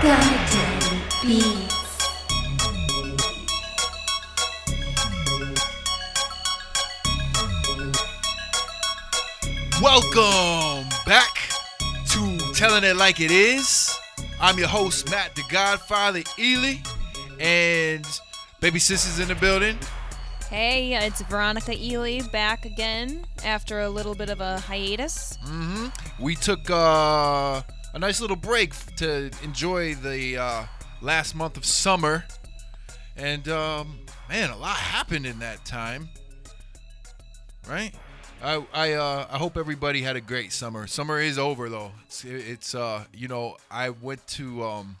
Beats. Welcome back to Telling It Like It Is. I'm your host, Matt the Godfather Ely, and baby sisters in the building. Hey, it's Veronica Ely back again after a little bit of a hiatus. hmm We took uh, a nice little break to enjoy the uh, last month of summer, and um, man, a lot happened in that time. Right? I I uh, I hope everybody had a great summer. Summer is over though. It's, it's uh you know I went to um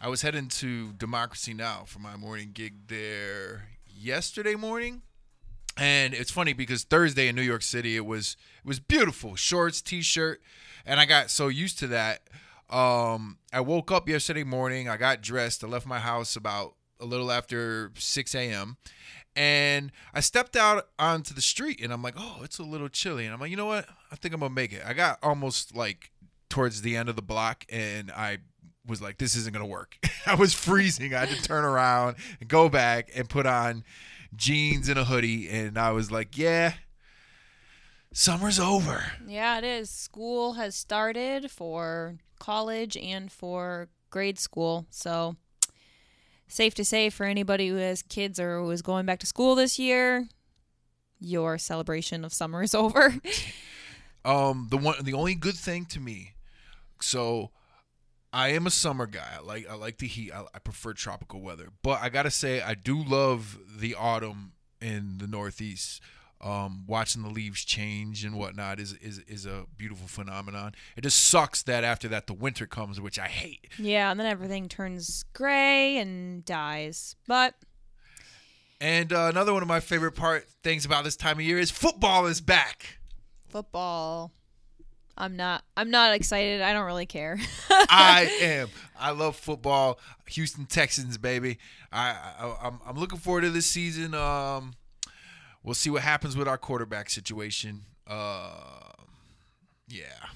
I was heading to Democracy Now for my morning gig there yesterday morning. And it's funny because Thursday in New York City it was it was beautiful. Shorts, t-shirt, and I got so used to that. Um I woke up yesterday morning, I got dressed, I left my house about a little after 6 a.m. And I stepped out onto the street and I'm like, oh, it's a little chilly. And I'm like, you know what? I think I'm gonna make it. I got almost like towards the end of the block and I was like, this isn't gonna work. I was freezing. I had to turn around and go back and put on jeans and a hoodie. And I was like, yeah, summer's over. Yeah, it is. School has started for college and for grade school. So, safe to say for anybody who has kids or who is going back to school this year, your celebration of summer is over. Um, the one, the only good thing to me, so I am a summer guy. I like I like the heat. I, I prefer tropical weather, but I gotta say I do love the autumn in the Northeast. Um, watching the leaves change and whatnot is, is is a beautiful phenomenon. It just sucks that after that the winter comes, which I hate. yeah, and then everything turns gray and dies. But And uh, another one of my favorite part things about this time of year is football is back. football I'm not I'm not excited. I don't really care. I am. I love football. Houston Texans, baby. I, I I'm I'm looking forward to this season. Um, we'll see what happens with our quarterback situation. Uh, yeah,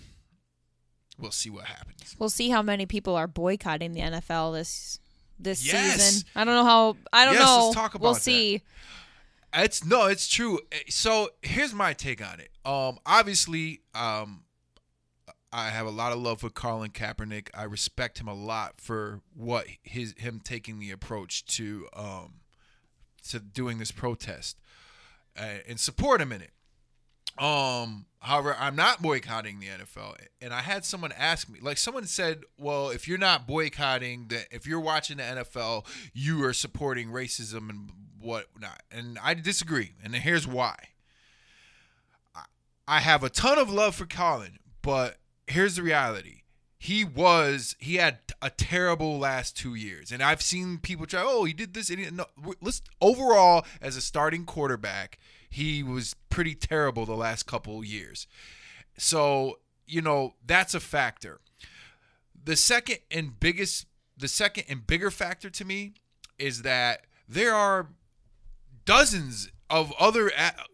we'll see what happens. We'll see how many people are boycotting the NFL this this Yes. season. I don't know how. I don't Yes, know. let's talk about we'll that. see. It's no, it's true. So here's my take on it. Um, obviously, um, I have a lot of love for Colin Kaepernick. I respect him a lot for what his him taking the approach to um to doing this protest and support him in it. Um, however, I'm not boycotting the NFL, and I had someone ask me, like someone said, "Well, if you're not boycotting the, if you're watching the NFL, you are supporting racism and whatnot." And I disagree, and here's why. I- I have a ton of love for Colin, but here's the reality. He was he had a terrible last two years, and I've seen people try. Oh, he did this. And no, let's overall as a starting quarterback, he was pretty terrible the last couple years. So you know that's a factor. The second and biggest, the second and bigger factor to me is that there are dozens of other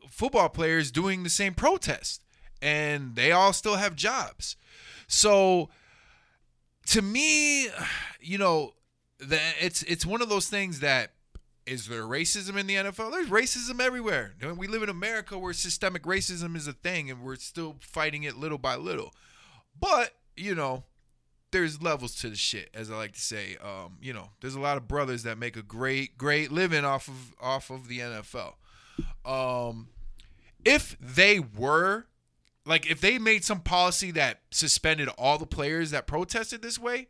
football players doing the same protest, and they all still have jobs. So to me, you know, the, it's it's one of those things that is there racism in the NFL? There's racism everywhere. We live in America where systemic racism is a thing, and we're still fighting it little by little. But you know, there's levels to the shit, as I like to say. Um, you know, there's a lot of brothers that make a great, great living off of off of the NFL. Um, if they were like if they made some policy that suspended all the players that protested this way,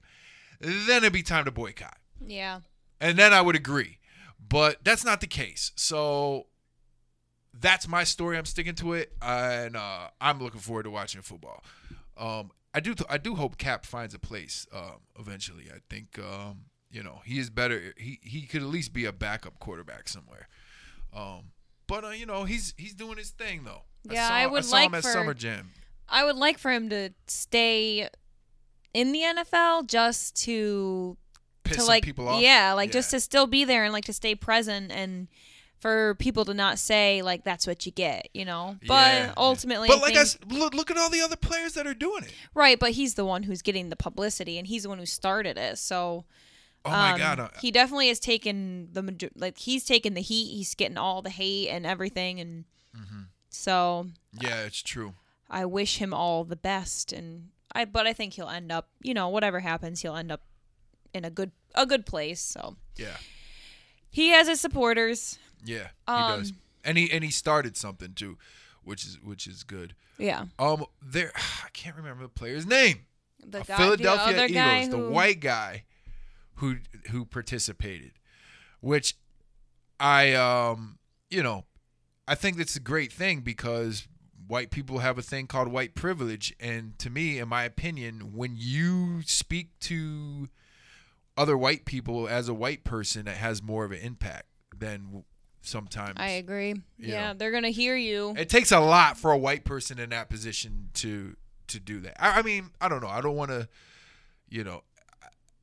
then it'd be time to boycott. Yeah. And then I would agree. But that's not the case. So that's my story. I'm sticking to it, and uh, I'm looking forward to watching football. Um, I do. I do hope Cap finds a place um, eventually. I think um, you know he is better. He he could at least be a backup quarterback somewhere. Um, but uh, you know he's he's doing his thing though. Yeah, saw, I would saw like him at for- Summer Jam. I would like for him to stay in the NFL just to Piss to like people off. yeah, like just to still be there and like to stay present and for people to not say like that's what you get, you know. But Yeah. ultimately, But I like think- I look, look at all the other players that are doing it. right. But he's the one who's getting the publicity, and he's the one who started it. So Oh my um, god. uh, he definitely has taken the major- like he's taken the heat. He's getting all the hate and everything, and Mm-hmm. so yeah, it's true. I wish him all the best. And I, but I think he'll end up, you know, whatever happens, he'll end up in a good a good place. So Yeah. he has his supporters. Yeah, he Um, does. And he and he started something too, which is which is good. Yeah, Um, there I can't remember the player's name. the guy, Philadelphia the Eagles, who, the white guy who who participated, which I um you know I think that's a great thing because white people have a thing called white privilege, and to me, in my opinion, when you speak to other white people as a white person, it has more of an impact than sometimes. I agree. Yeah, know. they're gonna hear you. It takes a lot for a white person in that position to to do that. I, I mean, I don't know. I don't want to, you know.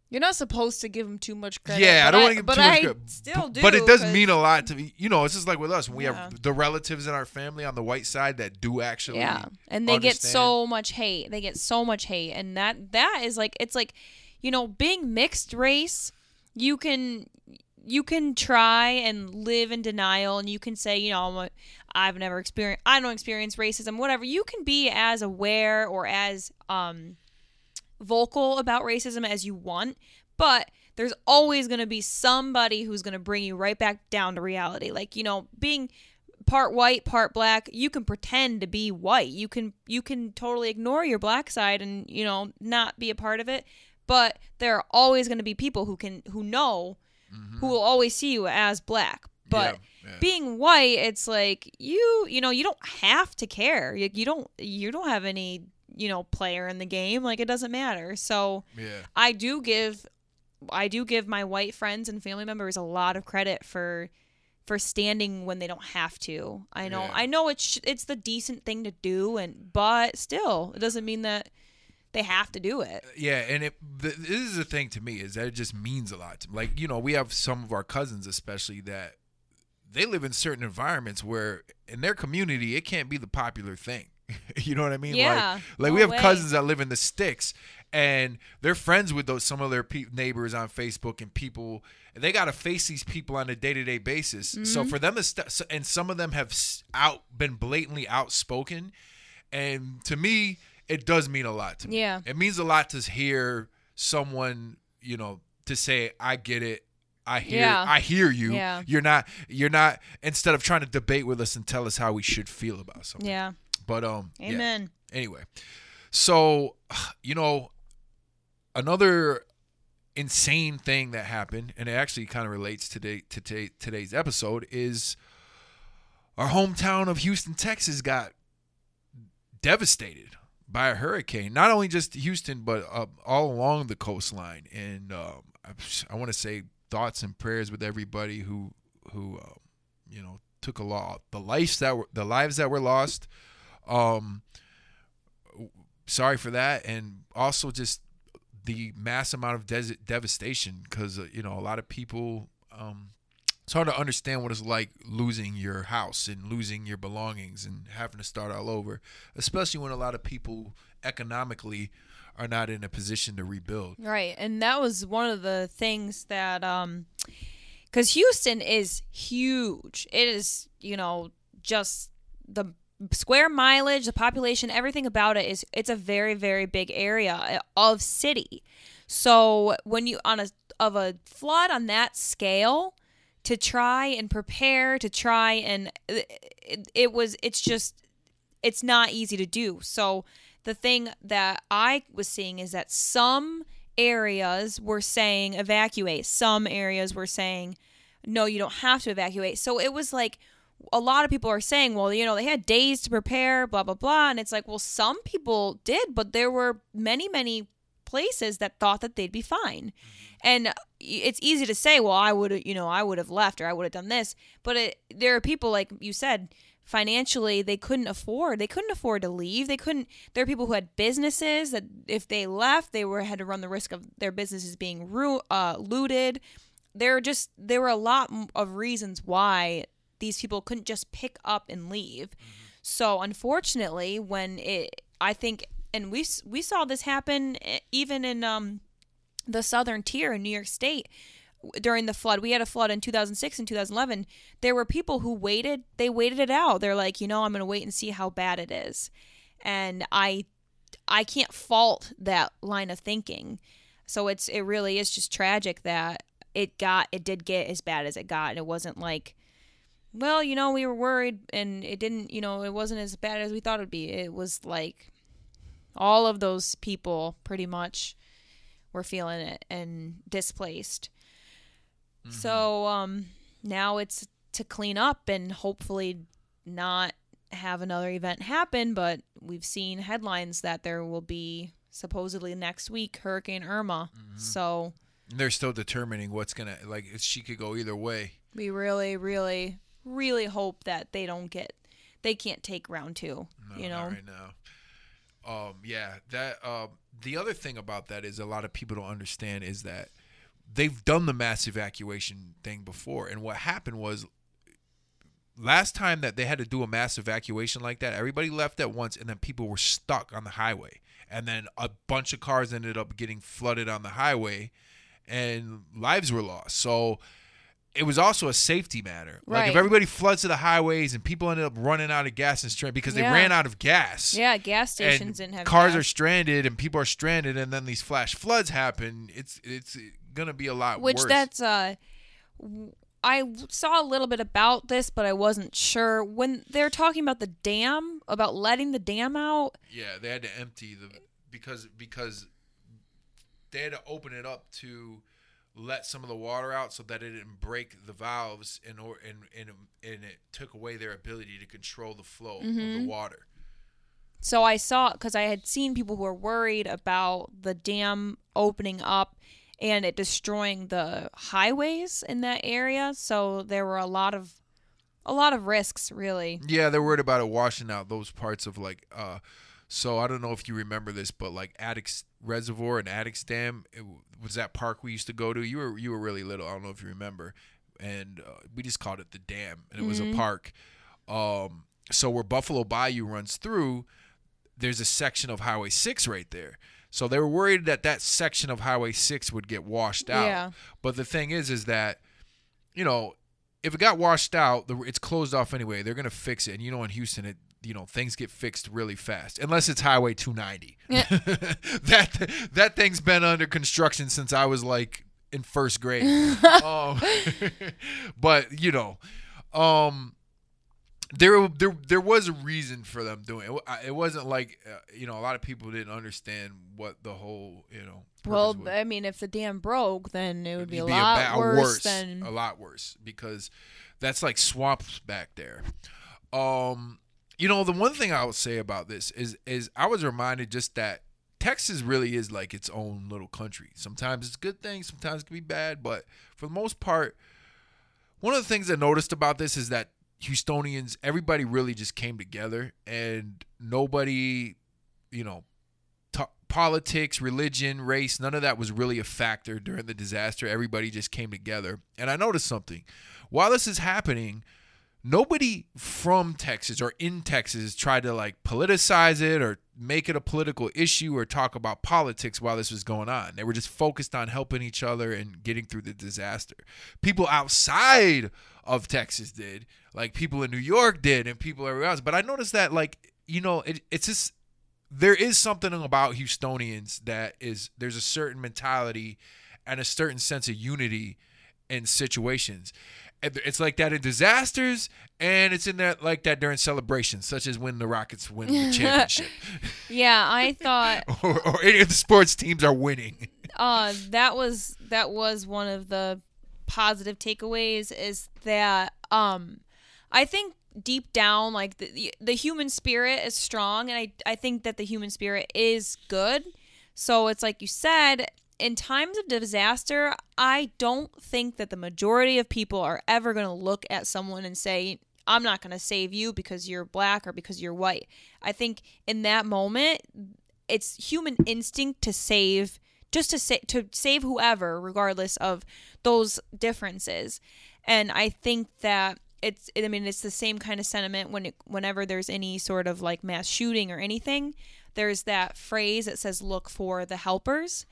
You're not supposed to give him too much credit. yeah, I don't want to give but too much I credit. Still do, but it does 'cause- mean a lot to me. You know, it's just like with us we Yeah. have the relatives in our family on the white side that do actually. Yeah, and they get understand. so much hate. They get so much hate, and that that is like it's like, you know, being mixed race. You can you can try and live in denial, and you can say, you know, I'm a, I've never experienced, I don't experience racism, whatever. You can be as aware or as um vocal about racism as you want, but there's always going to be somebody who's going to bring you right back down to reality. Like, you know, being part white, part black, you can pretend to be white. You can you can totally ignore your black side and, you know, not be a part of it. But there are always going to be people who can who know who will always see you as black. But Mm-hmm. Yeah, yeah. being white, it's like you, you know, you don't have to care. You, you don't you don't have any, you know, player in the game. Like it doesn't matter. So yeah, I do give I do give my white friends and family members a lot of credit for for standing when they don't have to. I know Yeah. I know it's it's the decent thing to do and but still it doesn't mean that they have to do it. yeah. And it th- this is the thing to me is that it just means a lot. To me. Like you know, we have some of our cousins, especially that they live in certain environments where in their community it can't be the popular thing. you know what I mean? Yeah, Like, like we have way. cousins that live in the sticks, and they're friends with those some of their pe- neighbors on Facebook and people. And they got to face these people on a day to day basis. So Mm-hmm. for them to st- so- and some of them have out been blatantly outspoken, and to me, it does mean a lot to me. Yeah. It means a lot to hear someone, you know, to say, "I get it. I hear. Yeah. I hear you. Yeah. You're not. You're not." Instead of trying to debate with us and tell us how we should feel about something. Yeah. But um. yeah. Anyway, so you know, another insane thing that happened, and it actually kind of relates to today to ta- today's episode is our hometown of Houston, Texas, got devastated by a hurricane. Not only just Houston, but uh, all along the coastline. And um, I, I want to say thoughts and prayers with everybody who who um, you know took a lot the lives that were the lives that were lost. Um, sorry for that, and also just the mass amount of des- devastation because uh, you know a lot of people. Um, it's hard to understand what it's like losing your house and losing your belongings and having to start all over, especially when a lot of people economically are not in a position to rebuild. Right. And that was one of the things that um cuz Houston is huge. It is, you know, just the square mileage, the population, everything about it is it's a very very big area uh, of city. So when you on a of a flood on that scale to try and prepare to try and uh, it, it was it's just it's not easy to do. So the thing that I was seeing is that some areas were saying evacuate, some areas were saying no, you don't have to evacuate. So it was like a lot of people are saying, well, you know, they had days to prepare, blah blah blah, and it's like, well, some people did, but there were many many places that thought that they'd be fine. And it's easy to say, well, I would, you know, I would have left or I would have done this, but it, there are people like you said, financially they couldn't afford. They couldn't afford to leave. They couldn't. There are people who had businesses that if they left, they were had to run the risk of their businesses being ru- uh, looted. There are just there were a lot of reasons why these people couldn't just pick up and leave. So unfortunately, when it, I think, and we we saw this happen eh, even in um, the southern tier in New York State during the flood. We had a flood in 2006 and 2011. There were people who waited. They waited it out. They're like, you know, I'm going to wait and see how bad it is, and I, I can't fault that line of thinking. So it's it really is just tragic that it got it did get as bad as it got, and it wasn't like well, you know, we were worried and it didn't, you know, it wasn't as bad as we thought it'd be. It was like all of those people pretty much were feeling it and displaced. So, um now it's to clean up and hopefully not have another event happen, but we've seen headlines that there will be supposedly next week Hurricane Irma. So, They're still determining what's gonna like. She could go either way. we really really really hope that they don't get they can't take round two No, you know not right now. Um, yeah, that. Um, the other thing about that is a lot of people don't understand is that they've done the mass evacuation thing before, and what happened was last time that they had to do a mass evacuation like that, everybody left at once, and then people were stuck on the highway, and then a bunch of cars ended up getting flooded on the highway, and lives were lost. So it was also a safety matter. Like if everybody floods to the highways and people ended up running out of gas and stranded because they ran out of gas. yeah gas stations didn't have cars are stranded and people are stranded and then these flash floods happen. It's it's gonna be a lot worse. which worse. that's uh I saw a little bit about this but I wasn't sure when they're talking about the dam about letting the dam out yeah, they had to empty the because because they had to open it up to let some of the water out so that it didn't break the valves and or and and, and it took away their ability to control the flow of Mm-hmm. the water. So I saw because I had seen people who were worried about the dam opening up and it destroying the highways in that area. So there were a lot of a lot of risks, really. Yeah, they're worried about it washing out those parts of like uh so I don't know if you remember this, but like Addicks Reservoir and Addicks Dam it was that park we used to go to. You were you were really little. I don't know if you remember, and uh, we just called it the dam, and it was a park. Um, so where Buffalo Bayou runs through, there's a section of Highway Six right there. So they were worried that that section of Highway Six would get washed out. Yeah. But the thing is, is that you know if it got washed out, it's closed off anyway. They're gonna fix it, and you know in Houston, it you know things get fixed really fast, unless it's Highway 290. that that thing's been under construction since I was like in first grade. um, but you know, um, there there there was a reason for them doing it. It wasn't like uh, you know a lot of people didn't understand what the whole you know. Well, was I mean, if the dam broke, then it would be a be lot ba- worse, than a lot worse because that's like swamps back there. Um, you know, the one thing I would say about this is is I was reminded just that Texas really is like its own little country. Sometimes it's a good thing, sometimes it can be bad, but for the most part, one of the things I noticed about this is that Houstonians, everybody really just came together and nobody, you know, t- politics, religion, race, none of that was really a factor during the disaster. Everybody just came together. And I noticed something. While this is happening, nobody from Texas or in Texas tried to like politicize it or make it a political issue or talk about politics while this was going on. They were just focused on helping each other and getting through the disaster. People outside of Texas did, like people in New York did, and people everywhere else. But I noticed that, like, you know, it, it's just there is something about Houstonians that is there's a certain mentality and a certain sense of unity in situations. It's like that in disasters, and it's in that like that during celebrations, such as when the Rockets win the championship, yeah. I thought or, or any of the sports teams are winning. uh that was that was one of the positive takeaways is that um I think deep down like the the human spirit is strong and I I think that the human spirit is good. So it's like you said in times of disaster, I don't think that the majority of people are ever going to look at someone and say I'm not going to save you because you're black or because you're white. I think in that moment it's human instinct to save just to say to save whoever regardless of those differences and i think that it's I mean it's the same kind of sentiment when it, whenever there's any sort of like mass shooting or anything, there's that phrase that says look for the helpers.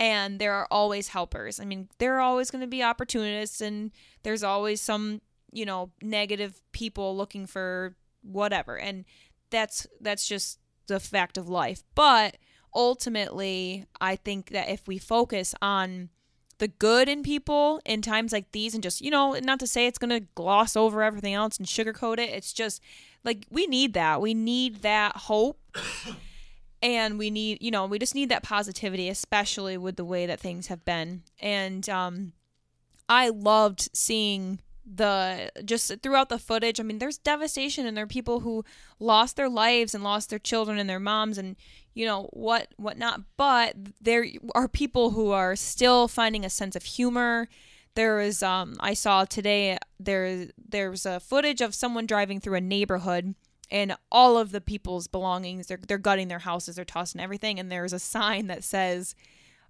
And there are always helpers. I mean, there are always going to be opportunists and there's always some, you know, negative people looking for whatever. And that's that's just the fact of life. But ultimately, I think that if we focus on the good in people in times like these and just, you know, not to say it's going to gloss over everything else and sugarcoat it. It's just like we need that. We need that hope. And we need, you know, we just need that positivity, especially with the way that things have been. And um I loved seeing the just throughout the footage i mean there's devastation and there are people who lost their lives and lost their children and their moms and you know what whatnot but there are people who are still finding a sense of humor there is um i saw today there there's a footage of someone driving through a neighborhood and all of the people's belongings they're, they're gutting their houses they're tossing everything and there's a sign that says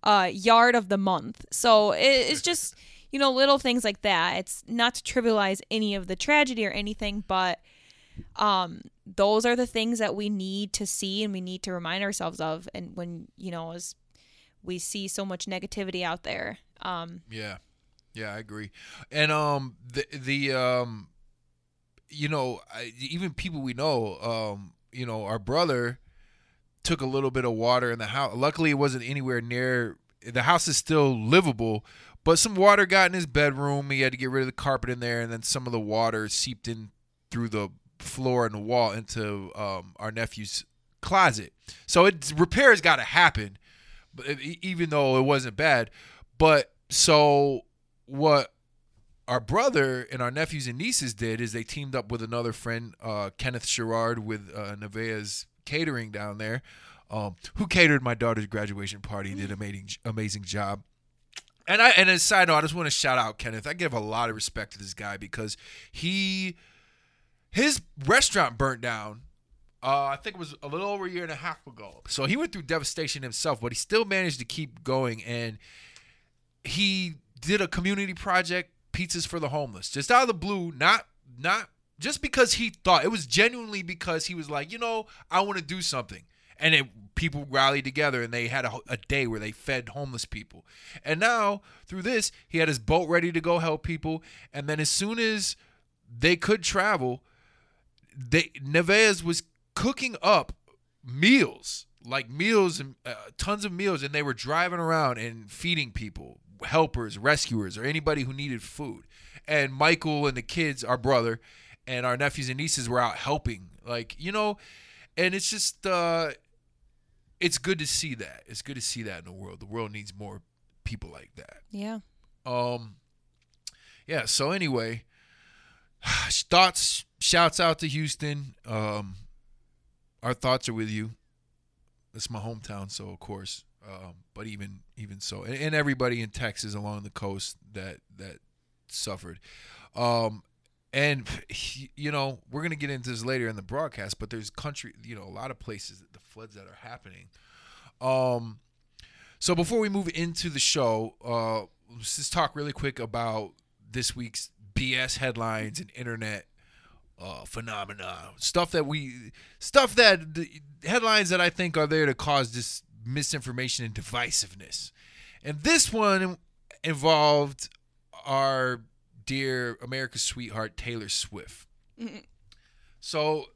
uh yard of the month so it, it's just you know, little things like that. It's not to trivialize any of the tragedy or anything, but um those are the things that we need to see and we need to remind ourselves of and when, you know, as we see so much negativity out there. Um Yeah. Yeah, I agree. And um the the um you know, I, even people we know, um, you know, our brother took a little bit of water in the house. Luckily, it wasn't anywhere near. The house is still livable, but some water got in his bedroom. He had to get rid of the carpet in there, and then some of the water seeped in through the floor and the wall into um, our nephew's closet. So it repairs got to happen, even though it wasn't bad. But so what our brother and our nephews and nieces did is they teamed up with another friend, uh, Kenneth Sherrard, with uh, Nevaeh's catering down there, um, who catered my daughter's graduation party. Did amazing amazing job. And I and as a side note, I just want to shout out Kenneth. I give a lot of respect to this guy because he his restaurant burnt down. Uh, I think it was a little over a year and a half ago. So he went through devastation himself, but he still managed to keep going. And he did a community project, pizzas for the homeless, just out of the blue. Not not just because he thought it was genuinely because he was like, you know, I want to do something. And it people rallied together and they had a, a, day where they fed homeless people. And now through this he had his boat ready to go help people. And then as soon as they could travel they nevaeh's was cooking up meals like meals and uh, tons of meals. And they were driving around and feeding people helpers rescuers or anybody who needed food and michael and the kids our brother and our nephews and nieces were out helping like you know and it's just uh it's good to see that. It's good to see that in the world. The world needs more people like that. Yeah. Um yeah, so anyway, thoughts shouts out to Houston. Um our thoughts are with you. It's my hometown, so of course. Um, but even even so, and, and, everybody in Texas along the coast that that suffered. Um, and you know we're gonna get into this later in the broadcast, but there's country, you know, a lot of places the floods that are happening. Um, so before we move into the show, uh, let's just talk really quick about this week's BS headlines and internet uh, phenomena, stuff that we, stuff that headlines that I think are there to cause this misinformation and divisiveness. And this one involved our dear America's sweetheart Taylor Swift. Mm-hmm. So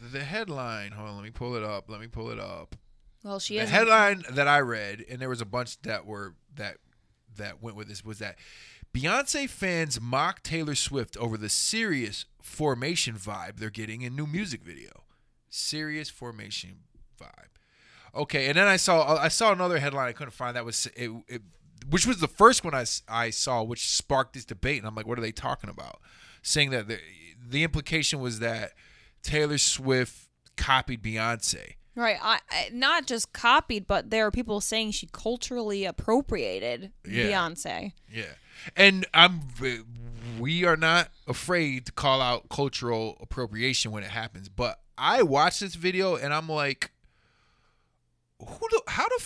the headline, hold on, let me pull it up. Let me pull it up. Well, she is the headline that I read, and there was a bunch that were that that went with this was that Beyonce fans mock Taylor Swift over the serious formation vibe they're getting in new music video. Serious formation vibe. Okay, and then I saw uh, I saw another headline I couldn't find that was it, it which was the first one I, I saw, which sparked this debate. And I'm like, what are they talking about? Saying that the, the implication was that Taylor Swift copied Beyonce. Right. I, I, not just copied, but there are people saying she culturally appropriated yeah. Beyonce. Yeah. And I'm we are not afraid to call out cultural appropriation when it happens, but I watched this video and I'm like who the how the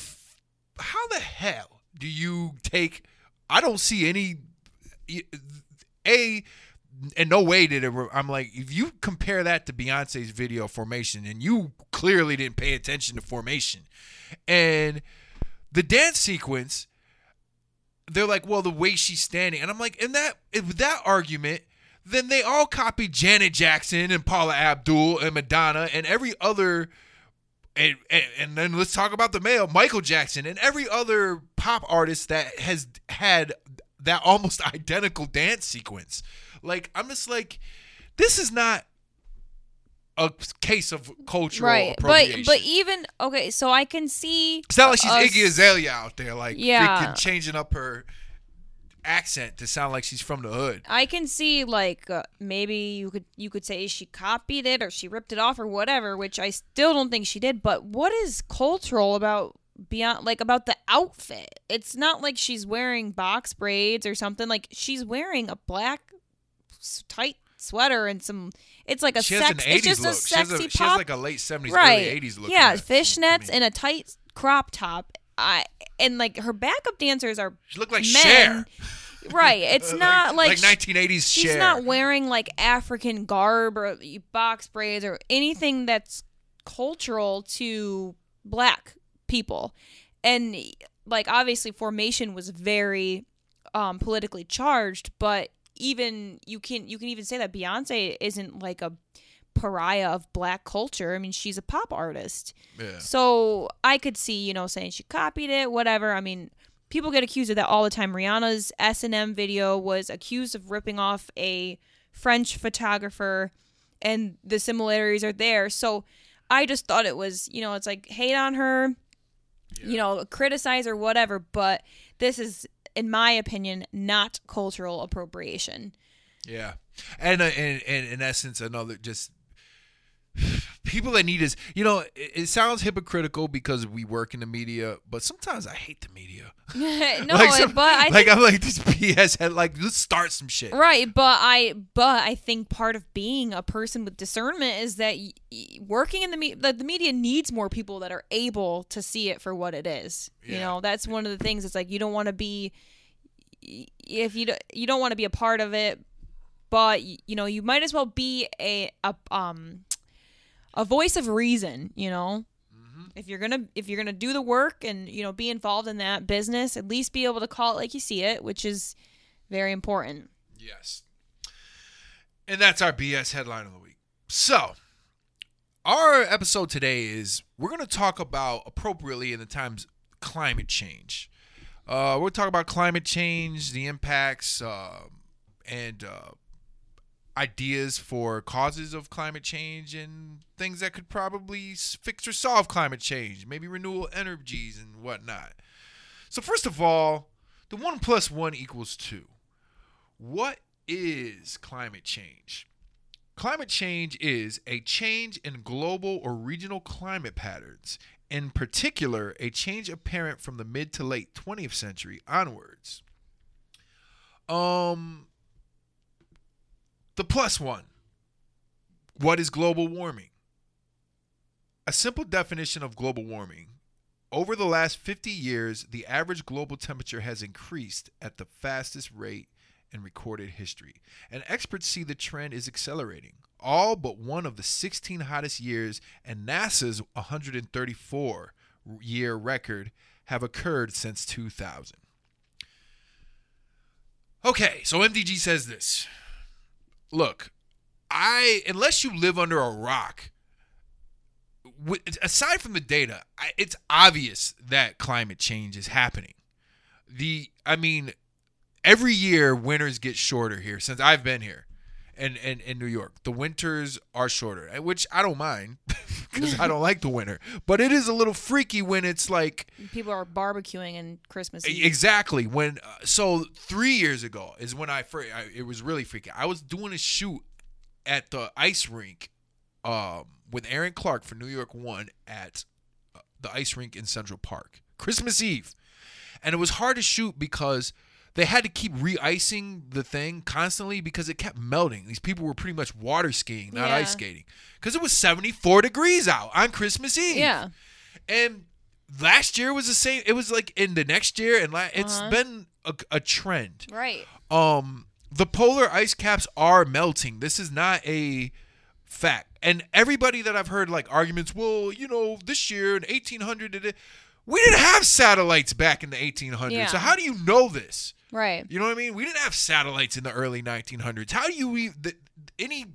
how the hell do you take? I don't see any. A in no way did it. I'm like, if you compare that to Beyonce's video Formation, and you clearly didn't pay attention to Formation, and the dance sequence, they're like, well, the way she's standing, and I'm like, in that that argument, then they all copied Janet Jackson and Paula Abdul and Madonna and every other. And, and, and then let's talk about the male Michael Jackson and every other pop artist that has had that almost identical dance sequence. Like I'm just like, this is not a case of cultural right. But appropriation. but even okay, so I can see. it's not like she's us- Iggy Azalea out there, like Yeah. freaking changing up her accent to sound like she's from the hood. I can see like uh, maybe you could you could say she copied it or she ripped it off or whatever, which I still don't think she did. But what is cultural about beyond like about the outfit? It's not like she's wearing box braids or something. Like she's wearing a black tight sweater and some. It's like a She has an sex. 80s It's just look. a she, has sexy a, she has like a late 70s, right. early 80s look. Yeah, in that, to fishnets and a tight crop top. I and like her backup dancers are She looked like men. Cher. Right. It's not like, like 1980s she's Cher. not wearing like African garb or box braids or anything that's cultural to black people. And like obviously formation was very um politically charged, but even you can you can even say that Beyonce isn't like a pariah of black culture. I mean, she's a pop artist. yeah. So I could see, you know, saying she copied it, whatever. I mean, people get accused of that all the time. Rihanna's S and M video was accused of ripping off a French photographer, and the similarities are there. So I just thought it was, you know, it's like hate on her, you know, criticize or whatever. But this is, in my opinion, not cultural appropriation. Yeah, and uh, and, and in essence, another just people that need is you know it, it sounds hypocritical because we work in the media, but sometimes I hate the media. no, Like, some- but I like think I'm like this BS head like let's start some shit. Right, but I but I think part of being a person with discernment is that y- y- working in the me- the, the media needs more people that are able to see it for what it is. You know, that's one of the things. It's like you don't want to be if you don't, you don't want to be a part of it, but you know you might as well be a, a um a voice of reason. You know. If you're gonna if you're gonna do the work and you know be involved in that business, at least be able to call it like you see it, which is very important. Yes. And that's our BS headline of the week. So, our episode today is we're going to talk about appropriately in the times climate change. Uh, we're talk about climate change, the impacts, uh, and uh, ideas for causes of climate change and things that could probably fix or solve climate change, maybe renewable energies and whatnot. So, first of all, the one plus one equals two. What is climate change? Climate change is a change in global or regional climate patterns, in particular, a change apparent from the mid to late 20th century onwards. Um, the plus one. What is global warming? A simple definition of global warming. Over the last 50 years, the average global temperature has increased at the fastest rate in recorded history, and experts see the trend is accelerating. All but one of the 16 hottest years and NASA's 134 year record have occurred since 2000. Okay, so MDG says this. Look, I unless you live under a rock, aside from the data, it's obvious that climate change is happening. The I mean, every year winters get shorter here since I've been here. And in, in New York, the winters are shorter, eh, which I don't mind because I don't like the winter. But it is a little freaky when it's like People are barbecuing and Christmas Eve. Exactly. When uh, so three years ago is when I first. I, it was really freaky. I was doing a shoot at the ice rink, um, with Aaron Clark for New York One at uh, the ice rink in Central Park, Christmas Eve, and it was hard to shoot because they had to keep re-icing the thing constantly because it kept melting. These people were pretty much water skiing, not Yeah. ice skating, because it was 74 degrees out on Christmas Eve. Yeah. And last year was the same. It was like in the next year, and la- it's Uh-huh. been a, a trend. Right. Um, the polar ice caps are melting. This is not a fact. And everybody that I've heard like arguments, well, you know, this year in 1800, we didn't have satellites back in the 1800s. Yeah. So how do you know this? Right. You know what I mean? We didn't have satellites in the early 1900s. How do you the, any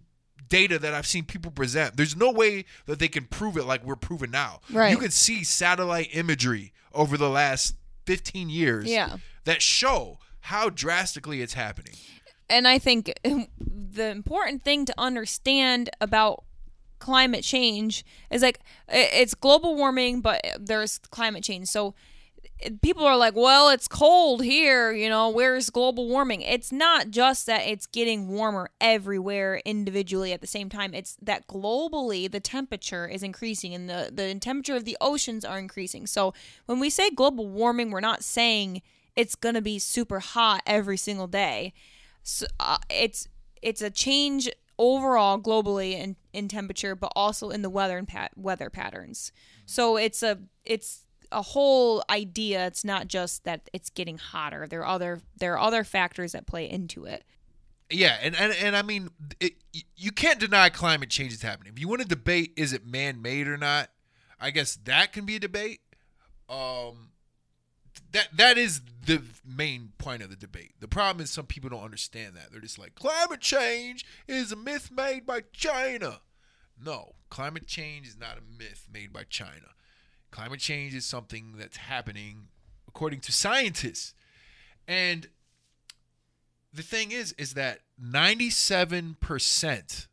data that I've seen people present? There's no way that they can prove it like we're proving now. Right. You can see satellite imagery over the last 15 years Yeah. that show how drastically it's happening. and I think the important thing to understand about climate change is like it's global warming, but there's climate change. So people are like, well, it's cold here, you know, where's global warming? It's not just that it's getting warmer everywhere individually at the same time. It's that globally the temperature is increasing and the, the temperature of the oceans are increasing. So when we say global warming, we're not saying it's going to be super hot every single day so, uh, it's it's a change overall globally in, in temperature but also in the weather and weather patterns so it's a it's a whole idea it's not just that it's getting hotter there are other there are other factors that play into it Yeah, and and, and I mean, it, you can't deny climate change is happening. If you want to debate is it man-made or not, I guess that can be a debate. Um, that that is the main point of the debate. The problem is some people don't understand that. They're just like climate change is a myth made by China. No, climate change is not a myth made by China. Climate change is something that's happening according to scientists. And the thing is is that 97%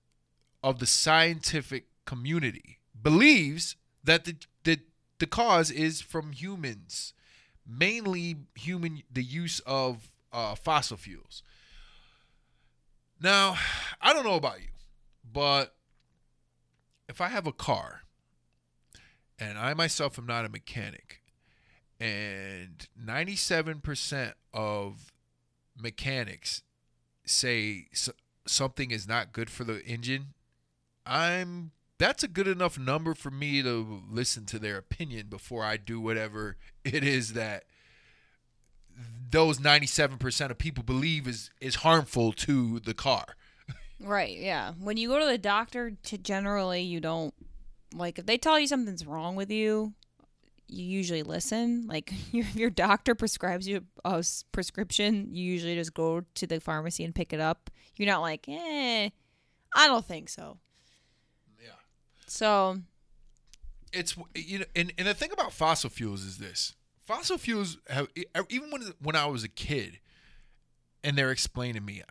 of the scientific community believes that the, the the cause is from humans mainly human the use of uh, fossil fuels now i don't know about you but if i have a car and i myself am not a mechanic and 97% of mechanics say s- something is not good for the engine, I'm that's a good enough number for me to listen to their opinion before I do whatever it is that those 97% of people believe is is harmful to the car. right yeah when you go to the doctor to generally you don't like if they tell you something's wrong with you you usually listen. Like your, your doctor prescribes you a prescription you usually just go to the pharmacy and pick it up. You're not like eh i don't think so. Yeah. so it's you know and, and the thing about fossil fuels is this. Fossil fuels have even when when i was a kid and they're explaining to me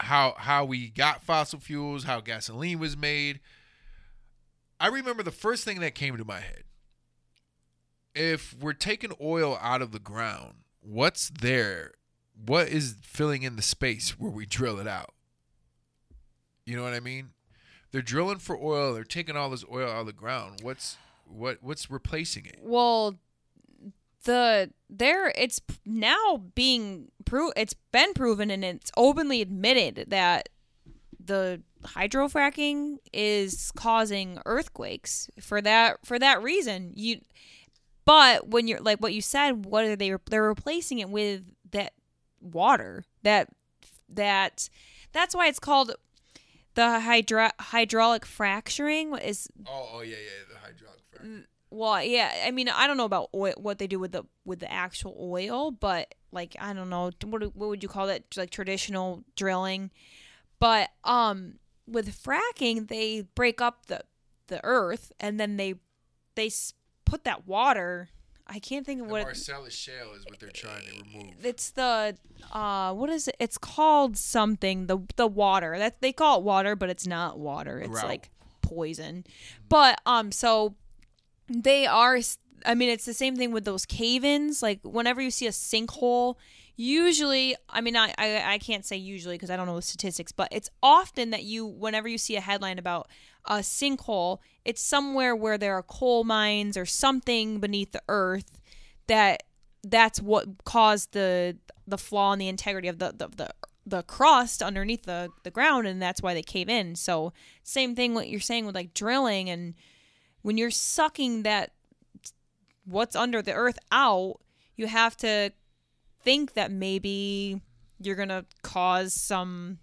how how we got fossil fuels how gasoline was made i remember the first thing that came to my head. If we're taking oil out of the ground what's there? What is filling in the space where we drill it out? You know what i mean? They're drilling for oil. They're taking all this oil out of the ground. What's what what's replacing it? Well the there it's now being pro it's been proven and it's openly admitted that the hydrofracking is causing earthquakes for that for that reason you but when you're like what you said what are they they're replacing it with that water that that that's why it's called the hydro, hydraulic fracturing is oh oh yeah yeah the hydraulic fracturing well, yeah. I mean, I don't know about oil, what they do with the with the actual oil, but like I don't know what what would you call that? Like traditional drilling, but um, with fracking, they break up the the earth and then they they put that water. I can't think of what it- marcellus shale is what they're trying to remove it's the uh what is it? It's called something the the water that they call it water, but it's not water. It's Grout. like poison. But um, so they are. I mean, it's the same thing with those cave-ins. Like whenever you see a sinkhole, usually, I mean, I I, I can't say usually because I don't know the statistics, but it's often that you whenever you see a headline about a sinkhole, it's somewhere where there are coal mines or something beneath the earth that that's what caused the the flaw in the integrity of the the, the the crust underneath the the ground and that's why they cave in. So same thing what you're saying with like drilling and when you're sucking that what's under the earth out you have to think that maybe you're gonna cause some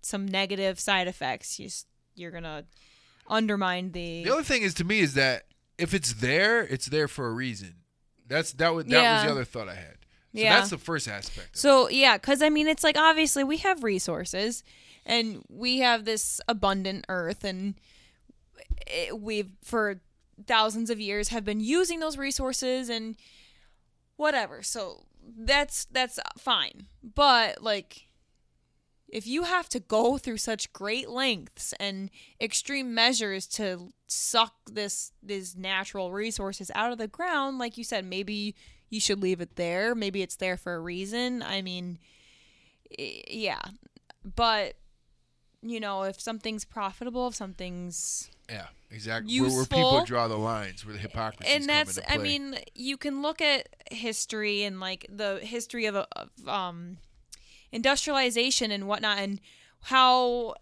some negative side effects. You you're gonna undermine the. The other thing is to me is that if it's there, it's there for a reason. That's that was that was the other thought I had. So Yeah. that's the first aspect. So yeah, because I mean, it's like obviously we have resources, and we have this abundant Earth, and it, we've for thousands of years have been using those resources and whatever. So that's that's fine, but like. If you have to go through such great lengths and extreme measures to suck this these natural resources out of the ground, like you said, maybe you should leave it there. Maybe it's there for a reason. I mean, yeah. But, you know, if something's profitable, if something's. Yeah, exactly. Where, where people draw the lines, where the hypocrisy And that's, I mean, you can look at history and like the history of, of um, industrialization and whatnot and how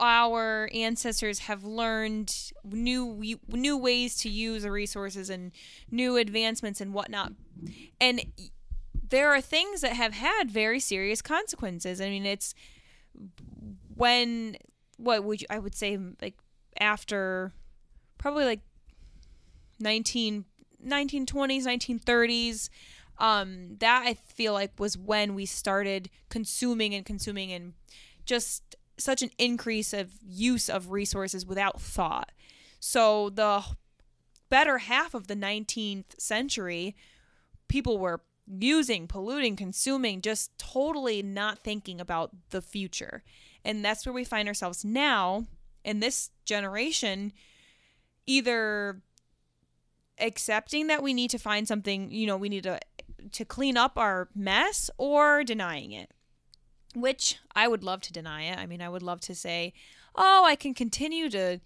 our ancestors have learned new new ways to use the resources and new advancements and whatnot. And there are things that have had very serious consequences. I mean it's when what would you, i would say like after probably like 19 1920s 1930s um that i feel like was when we started consuming and consuming and just such an increase of use of resources without thought. So the better half of the 19th century people were using polluting consuming just totally not thinking about the future. And that's where we find ourselves now in this generation either accepting that we need to find something, you know, we need to to clean up our mess or denying it. Which I would love to deny it. I mean, I would love to say, "Oh, I can continue to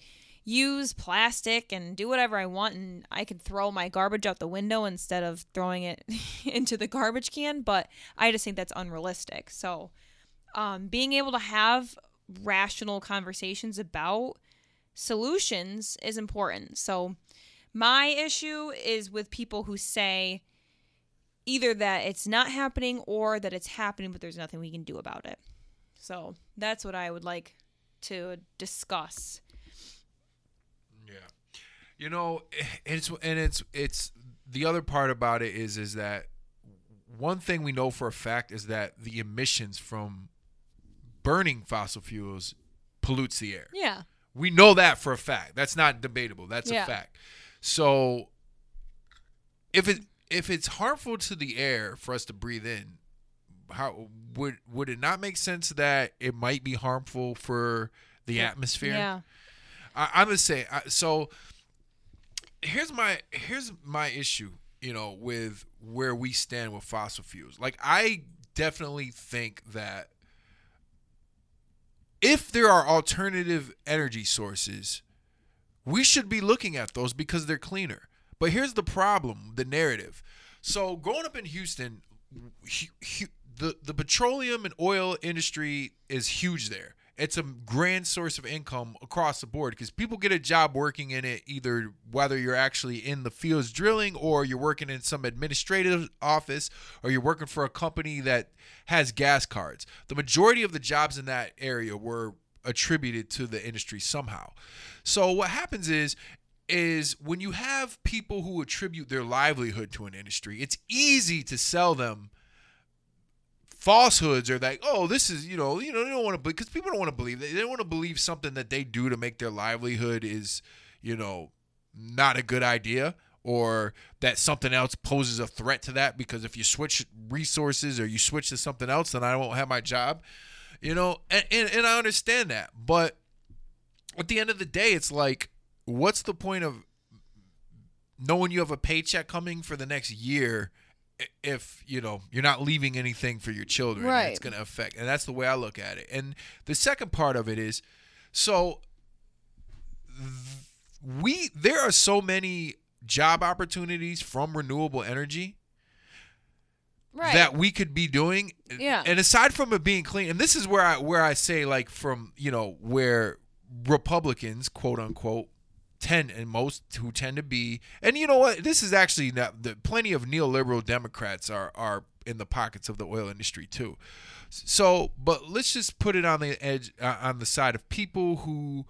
use plastic and do whatever I want and I can throw my garbage out the window instead of throwing it into the garbage can, but I just think that's unrealistic." So, um, being able to have rational conversations about solutions is important. So, my issue is with people who say either that it's not happening or that it's happening, but there's nothing we can do about it. So, that's what I would like to discuss. Yeah. You know, eh, it's and it's it's the other part about it is is that one thing we know for a fact is that the emissions from burning fossil fuels pollutes the air. Yeah. We know that for a fact. That's not debatable. That's Yeah. a fact. So if it if it's harmful to the air for us to breathe in, how would would it not make sense that it might be harmful for the atmosphere? Yeah. I, I'm gonna say I, so. Here's my here's my issue, you know, with where we stand with fossil fuels. Like I definitely think that if there are alternative energy sources, we should be looking at those because they're cleaner. But here's the problem: the narrative. So growing up in Houston, the the petroleum and oil industry is huge there. It's a grand source of income across the board because people get a job working in it, either whether you're actually in the fields drilling or you're working in some administrative office or you're working for a company that has gas cards. The majority of the jobs in that area were attributed to the industry somehow. So what happens is is when you have people who attribute their livelihood to an industry, it's easy to sell them falsehoods or like, oh, this is you know, you know, they don't want to because people don't want to believe. They don't want to believe something that they do to make their livelihood is, you know, not a good idea or that something else poses a threat to that because if you switch resources or you switch to something else, then I won't have my job. You know, and, and, and I understand that, but at the end of the day, it's like, what's the point of knowing you have a paycheck coming for the next year if you know you're not leaving anything for your children Right. it's going to affect and that's the way i look at it and the second part of it is so we there are so many job opportunities from renewable energy Right. that we could be doing. Yeah. And aside from it being clean, and this is where I where I say like from you know where Republicans quote unquote tend and most who tend to be and you know what this is actually not the plenty of neoliberal Democrats are are in the pockets of the oil industry too. So, but let's just put it on the edge uh, on the side of people who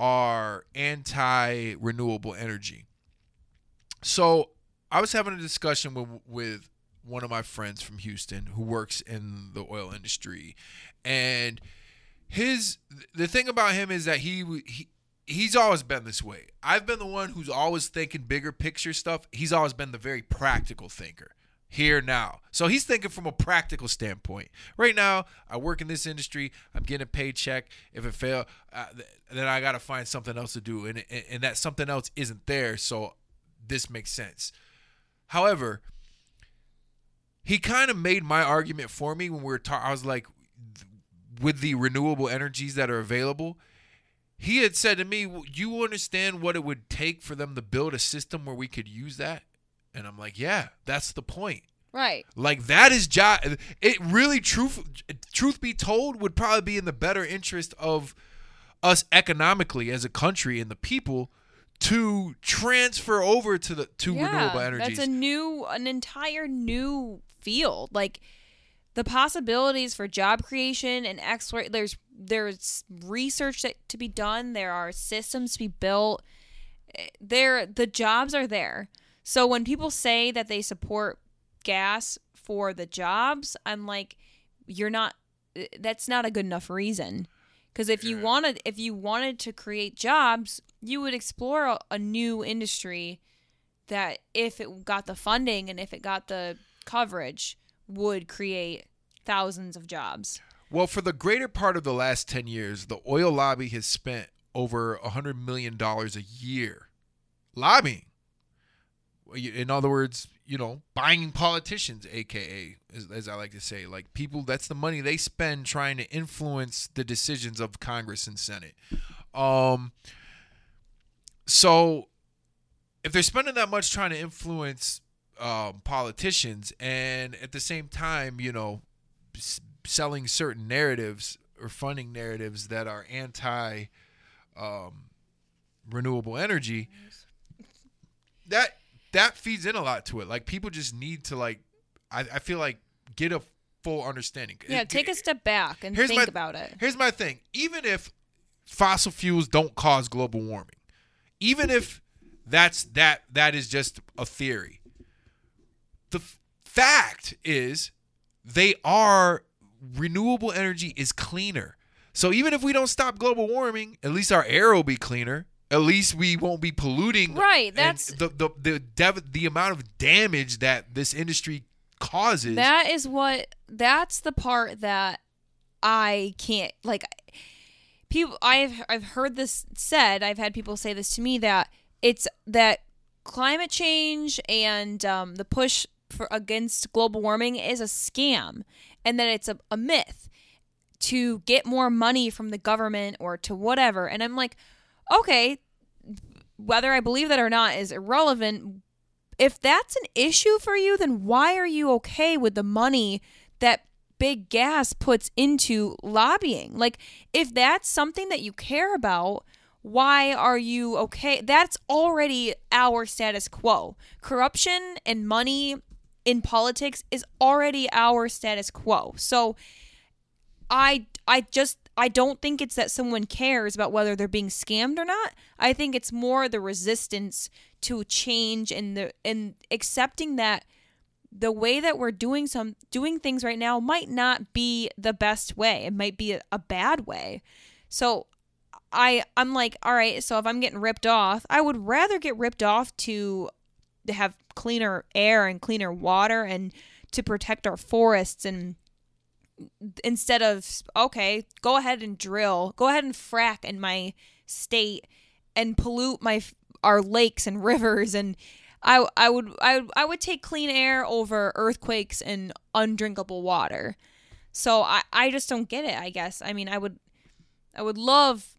are anti renewable energy. So, I was having a discussion with with one of my friends from Houston who works in the oil industry and his the thing about him is that he he he's always been this way. I've been the one who's always thinking bigger picture stuff. He's always been the very practical thinker. Here now. So he's thinking from a practical standpoint. Right now, I work in this industry. I'm getting a paycheck. If it fail, uh, then I got to find something else to do and and that something else isn't there, so this makes sense. However, he kind of made my argument for me when we were talking. I was like, with the renewable energies that are available, he had said to me, "You understand what it would take for them to build a system where we could use that?" And I'm like, "Yeah, that's the point." Right. Like that is job. It really, truth, truth be told, would probably be in the better interest of us economically as a country and the people to transfer over to the to yeah, renewable energies. That's a new, an entire new field. Like the possibilities for job creation and exploit. There's there's research that, to be done. There are systems to be built. There, the jobs are there. So when people say that they support gas for the jobs, I'm like, you're not. That's not a good enough reason. Because if you wanted, if you wanted to create jobs, you would explore a, a new industry that, if it got the funding and if it got the coverage, would create thousands of jobs. Well, for the greater part of the last 10 years, the oil lobby has spent over $100 million a year lobbying. In other words, you know, buying politicians, aka, as, as, I like to say, like people, that's the money they spend trying to influence the decisions of Congress and Senate. Um, so if they're spending that much trying to influence um, politicians and at the same time, you know, selling certain narratives or funding narratives that are anti um, renewable energy, that that feeds in a lot to it. Like people just need to like, I, I feel like get a full understanding. Yeah, it, take a step back and think my, about it. Here's my thing: even if fossil fuels don't cause global warming, even if that's that that is just a theory, the f- fact is they are renewable energy is cleaner. So even if we don't stop global warming, at least our air will be cleaner. At least we won't be polluting. Right. That's the the the dev- the amount of damage that this industry causes. That is what. That's the part that I can't like. People, I've I've heard this said. I've had people say this to me that it's that climate change and um, the push for against global warming is a scam and that it's a, a myth to get more money from the government or to whatever. And I'm like, okay, whether I believe that or not is irrelevant. If that's an issue for you, then why are you okay with the money that big gas puts into lobbying? Like, if that's something that you care about, why are you okay? That's already our status quo. Corruption and money in politics is already our status quo. So I I just I don't think it's that someone cares about whether they're being scammed or not. I think it's more the resistance to change and the and accepting that the way that we're doing some doing things right now might not be the best way. It might be a, a bad way. So I I'm like, all right, so if I'm getting ripped off, I would rather get ripped off to to have cleaner air and cleaner water and to protect our forests and instead of okay go ahead and drill go ahead and frack in my state and pollute my our lakes and rivers. And I, I would I, I would take clean air over earthquakes and undrinkable water. So I, I just don't get it I guess. I mean I would I would love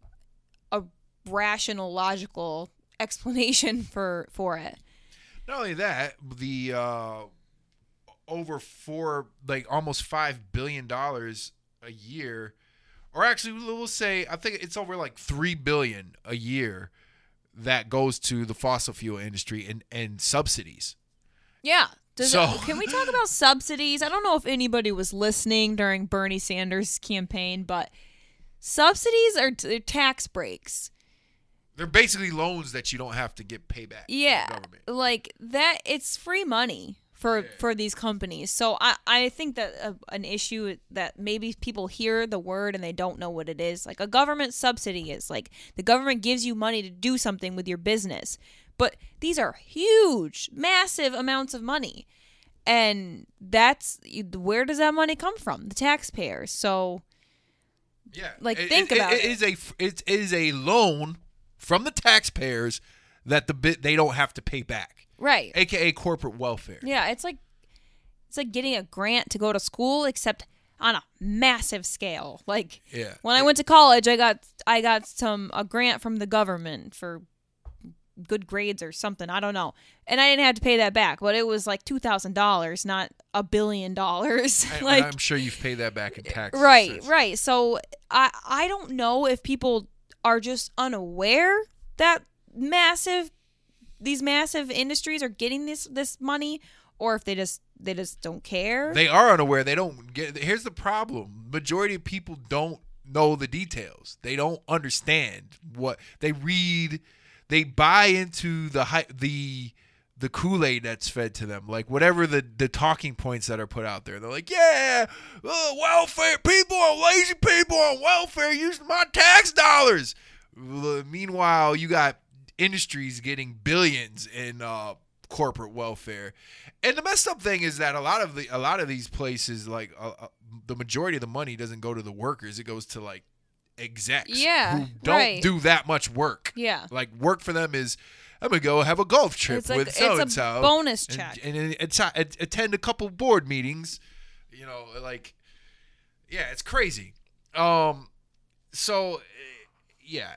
a rational logical explanation for for it not only that, the uh, over four, like almost five billion dollars a year, or actually, we'll say I think it's over like three billion a year that goes to the fossil fuel industry and and subsidies. Yeah, Does So- it, can we talk about subsidies? I don't know if anybody was listening during Bernie Sanders' campaign, but subsidies are t- tax breaks. They're basically loans that you don't have to get payback. from the Yeah, like that. It's free money for Yeah. for these companies. So I I think that uh, an issue that maybe people hear the word and they don't know what it is. Like a government subsidy is like the government gives you money to do something with your business, but these are huge, massive amounts of money, and that's where does that money come from? The taxpayers. So Yeah, Like, It- think it- about it it. is a it is a loan from the taxpayers that the bit they don't have to pay back, right, aka corporate welfare. Yeah, it's like it's like getting a grant to go to school, except on a massive scale. Like Yeah. when I went to college, I got I got some a grant from the government for good grades or something. I don't know, and I didn't have to pay that back, but it was like two thousand dollars, not a billion dollars. Like I'm sure you've paid that back in taxes. right, right. So I I don't know if people are just unaware that massive these massive industries are getting this this money or if they just they just don't care. They are unaware. They don't get. Here's the problem: majority of people don't know the details. They don't understand what they read. They buy into the the the Kool Aid that's fed to them, like whatever the the talking points that are put out there. They're like, yeah, uh, welfare people are lazy people on welfare using my tax dollars. Meanwhile, you got industries getting billions in uh, corporate welfare. And the messed up thing is that a lot of the a lot of these places, like uh, uh, the majority of the money doesn't go to the workers; it goes to like execs Yeah, who don't right. do that much work. yeah. Like work for them is, I'm gonna go have a golf trip like with it's so a and so, bonus check. and, and it's, at- attend a couple board meetings. You know, like yeah, it's crazy. Um, so eh, yeah,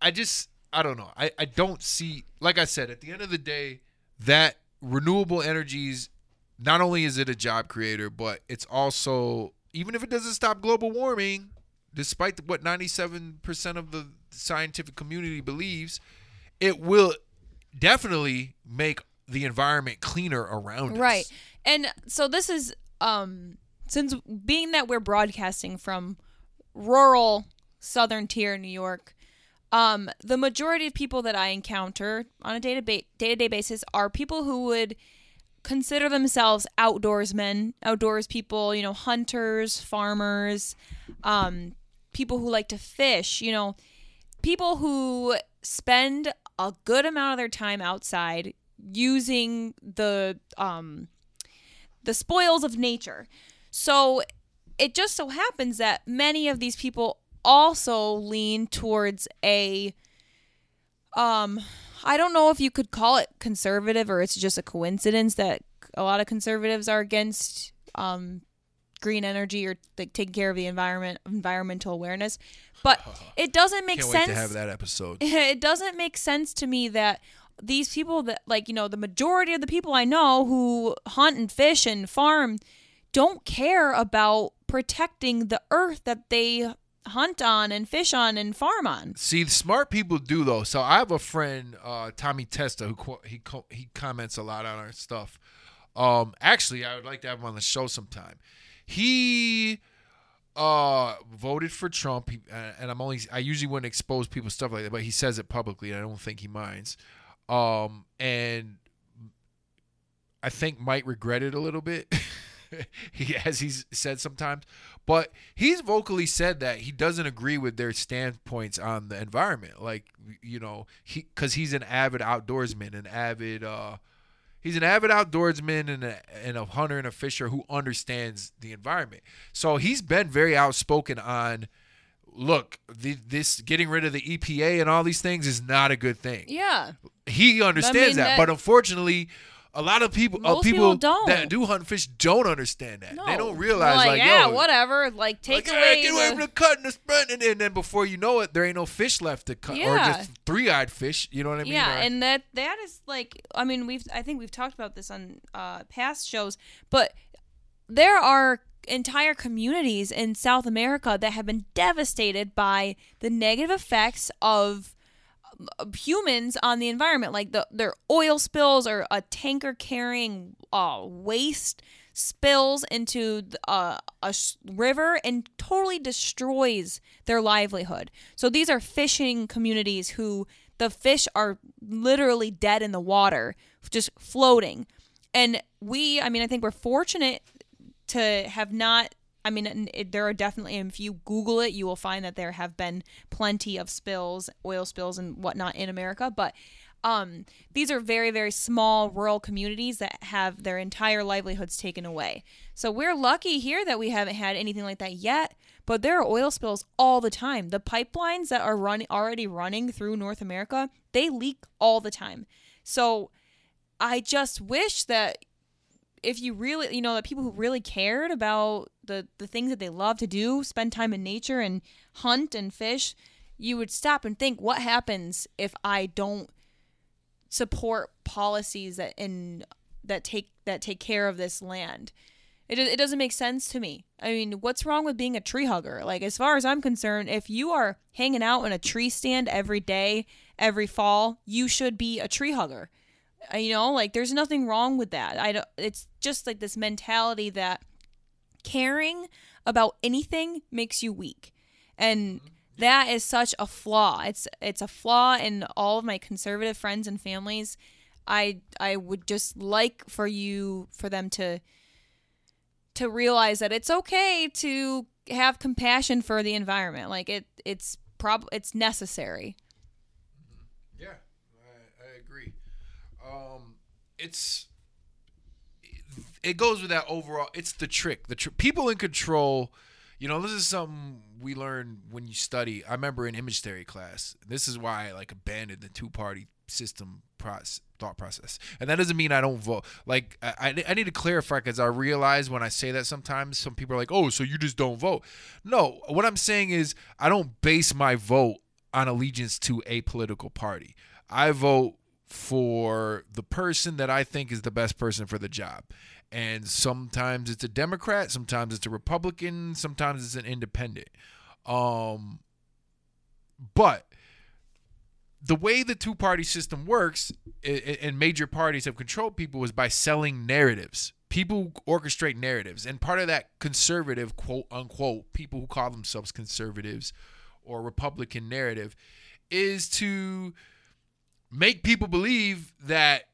I I just I don't know. I I don't see like I said at the end of the day that renewable energies not only is it a job creator, but it's also even if it doesn't stop global warming, despite what 97% of the scientific community believes, it will definitely make the environment cleaner around us. Right. And so this is um since being that we're broadcasting from rural southern tier New York, um the majority of people that I encounter on a day to day-to-day basis are people who would consider themselves outdoorsmen, outdoors people, you know, hunters, farmers, um people who like to fish, you know, people who spend a good amount of their time outside using the um the spoils of nature. So it just so happens that many of these people also lean towards a um I don't know if you could call it conservative or it's just a coincidence that a lot of conservatives are against um green energy or like taking care of the environment environmental awareness. But it doesn't make Can't sense wait to have that episode. it doesn't make sense to me that these people that like you know the majority of the people i know who hunt and fish and farm don't care about protecting the earth that they hunt on and fish on and farm on See, smart people do though. So I have a friend, uh, Tommy Testa, who he co- he comments a lot on our stuff. Um, actually, I would like to have him on the show sometime. He uh voted for Trump, he, uh, and I'm only I usually wouldn't expose people stuff like that, but he says it publicly, and I don't think he minds. Um, and I think might regret it a little bit. he as he's said sometimes, but he's vocally said that he doesn't agree with their standpoints on the environment. Like you know, he because he's an avid outdoorsman, an avid uh, he's an avid outdoorsman and a, and a hunter and a fisher who understands the environment. So he's been very outspoken on. Look, the, this getting rid of the EPA and all these things is not a good thing yeah he understands mean, that, that- but unfortunately, a lot of people, uh, people, people don't. that do hunt and fish don't understand that. no They don't realize like, like, yeah yo, whatever like take like, away get away the- from the cut and the spread, and, and then before you know it, there ain't no fish left to cut, or Yeah. just three-eyed fish. You know what I mean? yeah Or- and that that is like i mean we've i think we've talked about this on uh past shows but there are entire communities in south america that have been devastated by the negative effects of humans on the environment like the their oil spills or a tanker carrying uh, waste spills into uh, a river and totally destroys their livelihood. So these are fishing communities who the fish are literally dead in the water just floating. And we i mean i think we're fortunate to have not I mean, it, there are definitely, if you Google it, you will find that there have been plenty of spills, oil spills, and whatnot in America. But um, these are very, very small rural communities that have their entire livelihoods taken away. So we're lucky here that we haven't had anything like that yet. But there are oil spills all the time. The pipelines that are running already running through North America, they leak all the time. So I just wish that if you really you know that people who really cared about the the things that they love to do spend time in nature and hunt and fish you would stop and think what happens if i don't support policies that in that take that take care of this land? It, it doesn't make sense to me. I mean what's wrong with being a tree hugger? Like as far as i'm concerned if you are hanging out in a tree stand every day every fall you should be a tree hugger Uh, you know like there's nothing wrong with that. I don't it's just like this mentality that caring about anything makes you weak. And mm-hmm. that is such a flaw. It's it's a flaw in all of my conservative friends and families. I i would just like for you for them to to realize that it's okay to have compassion for the environment. Like it it's prob it's necessary Yeah, I, I agree. Um, it's it goes with that overall. It's the trick. The tr- people in control. You know, this is something we learn when you study. I remember in image theory class. This is why I like abandoned the two party system process, thought process. And that doesn't mean I don't vote. Like I, I need to clarify because I realize when I say that sometimes some people are like, "Oh, so you just don't vote?" No, what I'm saying is I don't base my vote on allegiance to a political party. I vote for the person that I think is the best person for the job. And sometimes it's a Democrat, sometimes it's a Republican, sometimes it's an independent. Um but the way the two party system works and major parties have controlled people is by selling narratives. People orchestrate narratives. And part of that conservative, quote unquote, people who call themselves conservatives or Republican narrative is to make people believe that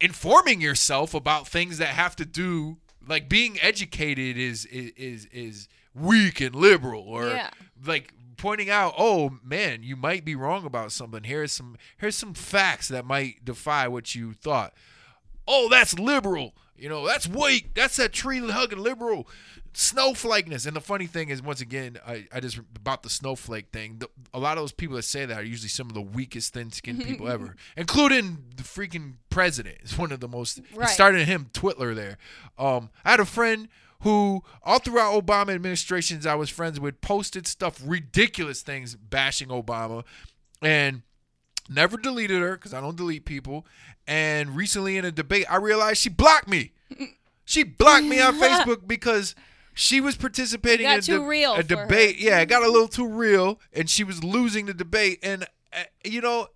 informing yourself about things that have to do like being educated is is is, is weak and liberal or Yeah. like pointing out oh man you might be wrong about something. Here's some here's some facts that might defy what you thought. Oh that's liberal you know that's weak. That's that tree hugging liberal snowflakeness. And the funny thing is once again i, I just about the snowflake thing the, a lot of those people that say that are usually some of the weakest thin-skinned people ever including the freaking president is one of the most Right. started him twitler there. Um i had a friend who all throughout obama administrations i was friends with posted stuff ridiculous things bashing obama. And never deleted her because I don't delete people. And recently in a debate, I realized she blocked me. She blocked me on Facebook because she was participating got in a, too de- real a for her. debate. Yeah, it got a little too real, and she was losing the debate. And uh, you know,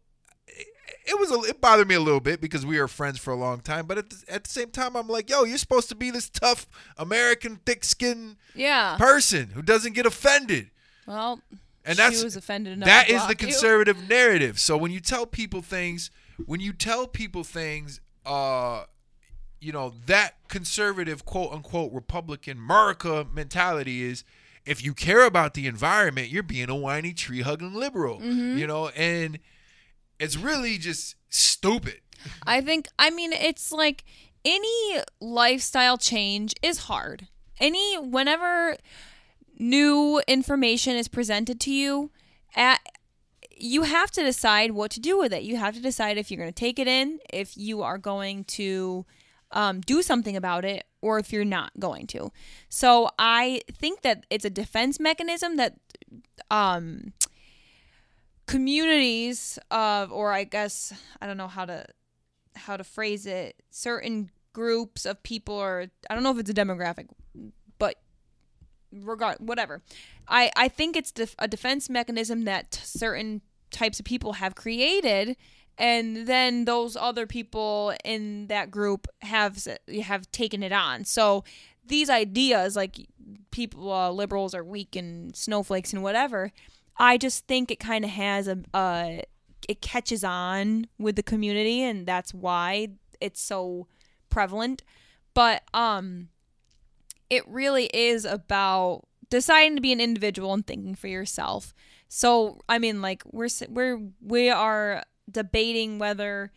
it, it was a, it bothered me a little bit because we were friends for a long time. But at the, at the same time, I'm like, yo, you're supposed to be this tough American, thick-skinned yeah person who doesn't get offended. well And she that's was offended enough that is the block you. conservative narrative. So when you tell people things, when you tell people things, uh, you know that conservative quote unquote Republican America mentality is. If you care about the environment, you're being a whiny tree hugging liberal, Mm-hmm. you know, and it's really just stupid. I think I mean it's like any lifestyle change is hard. Any whenever new information is presented to you, at you have to decide what to do with it. You have to decide if you're going to take it in, if you are going to um, do something about it, or if you're not going to. So I think that it's a defense mechanism that um, communities of, or I guess I don't know how to how to phrase it, certain groups of people, or I don't know if it's a demographic, regard whatever. I I think it's def- a defense mechanism that t- certain types of people have created and then those other people in that group have have taken it on so these ideas like people uh, liberals are weak and snowflakes and whatever i just think it kind of has a, a it catches on with the community and that's why it's so prevalent but um it really is about deciding to be an individual and thinking for yourself. So i mean like we're we're we are debating whether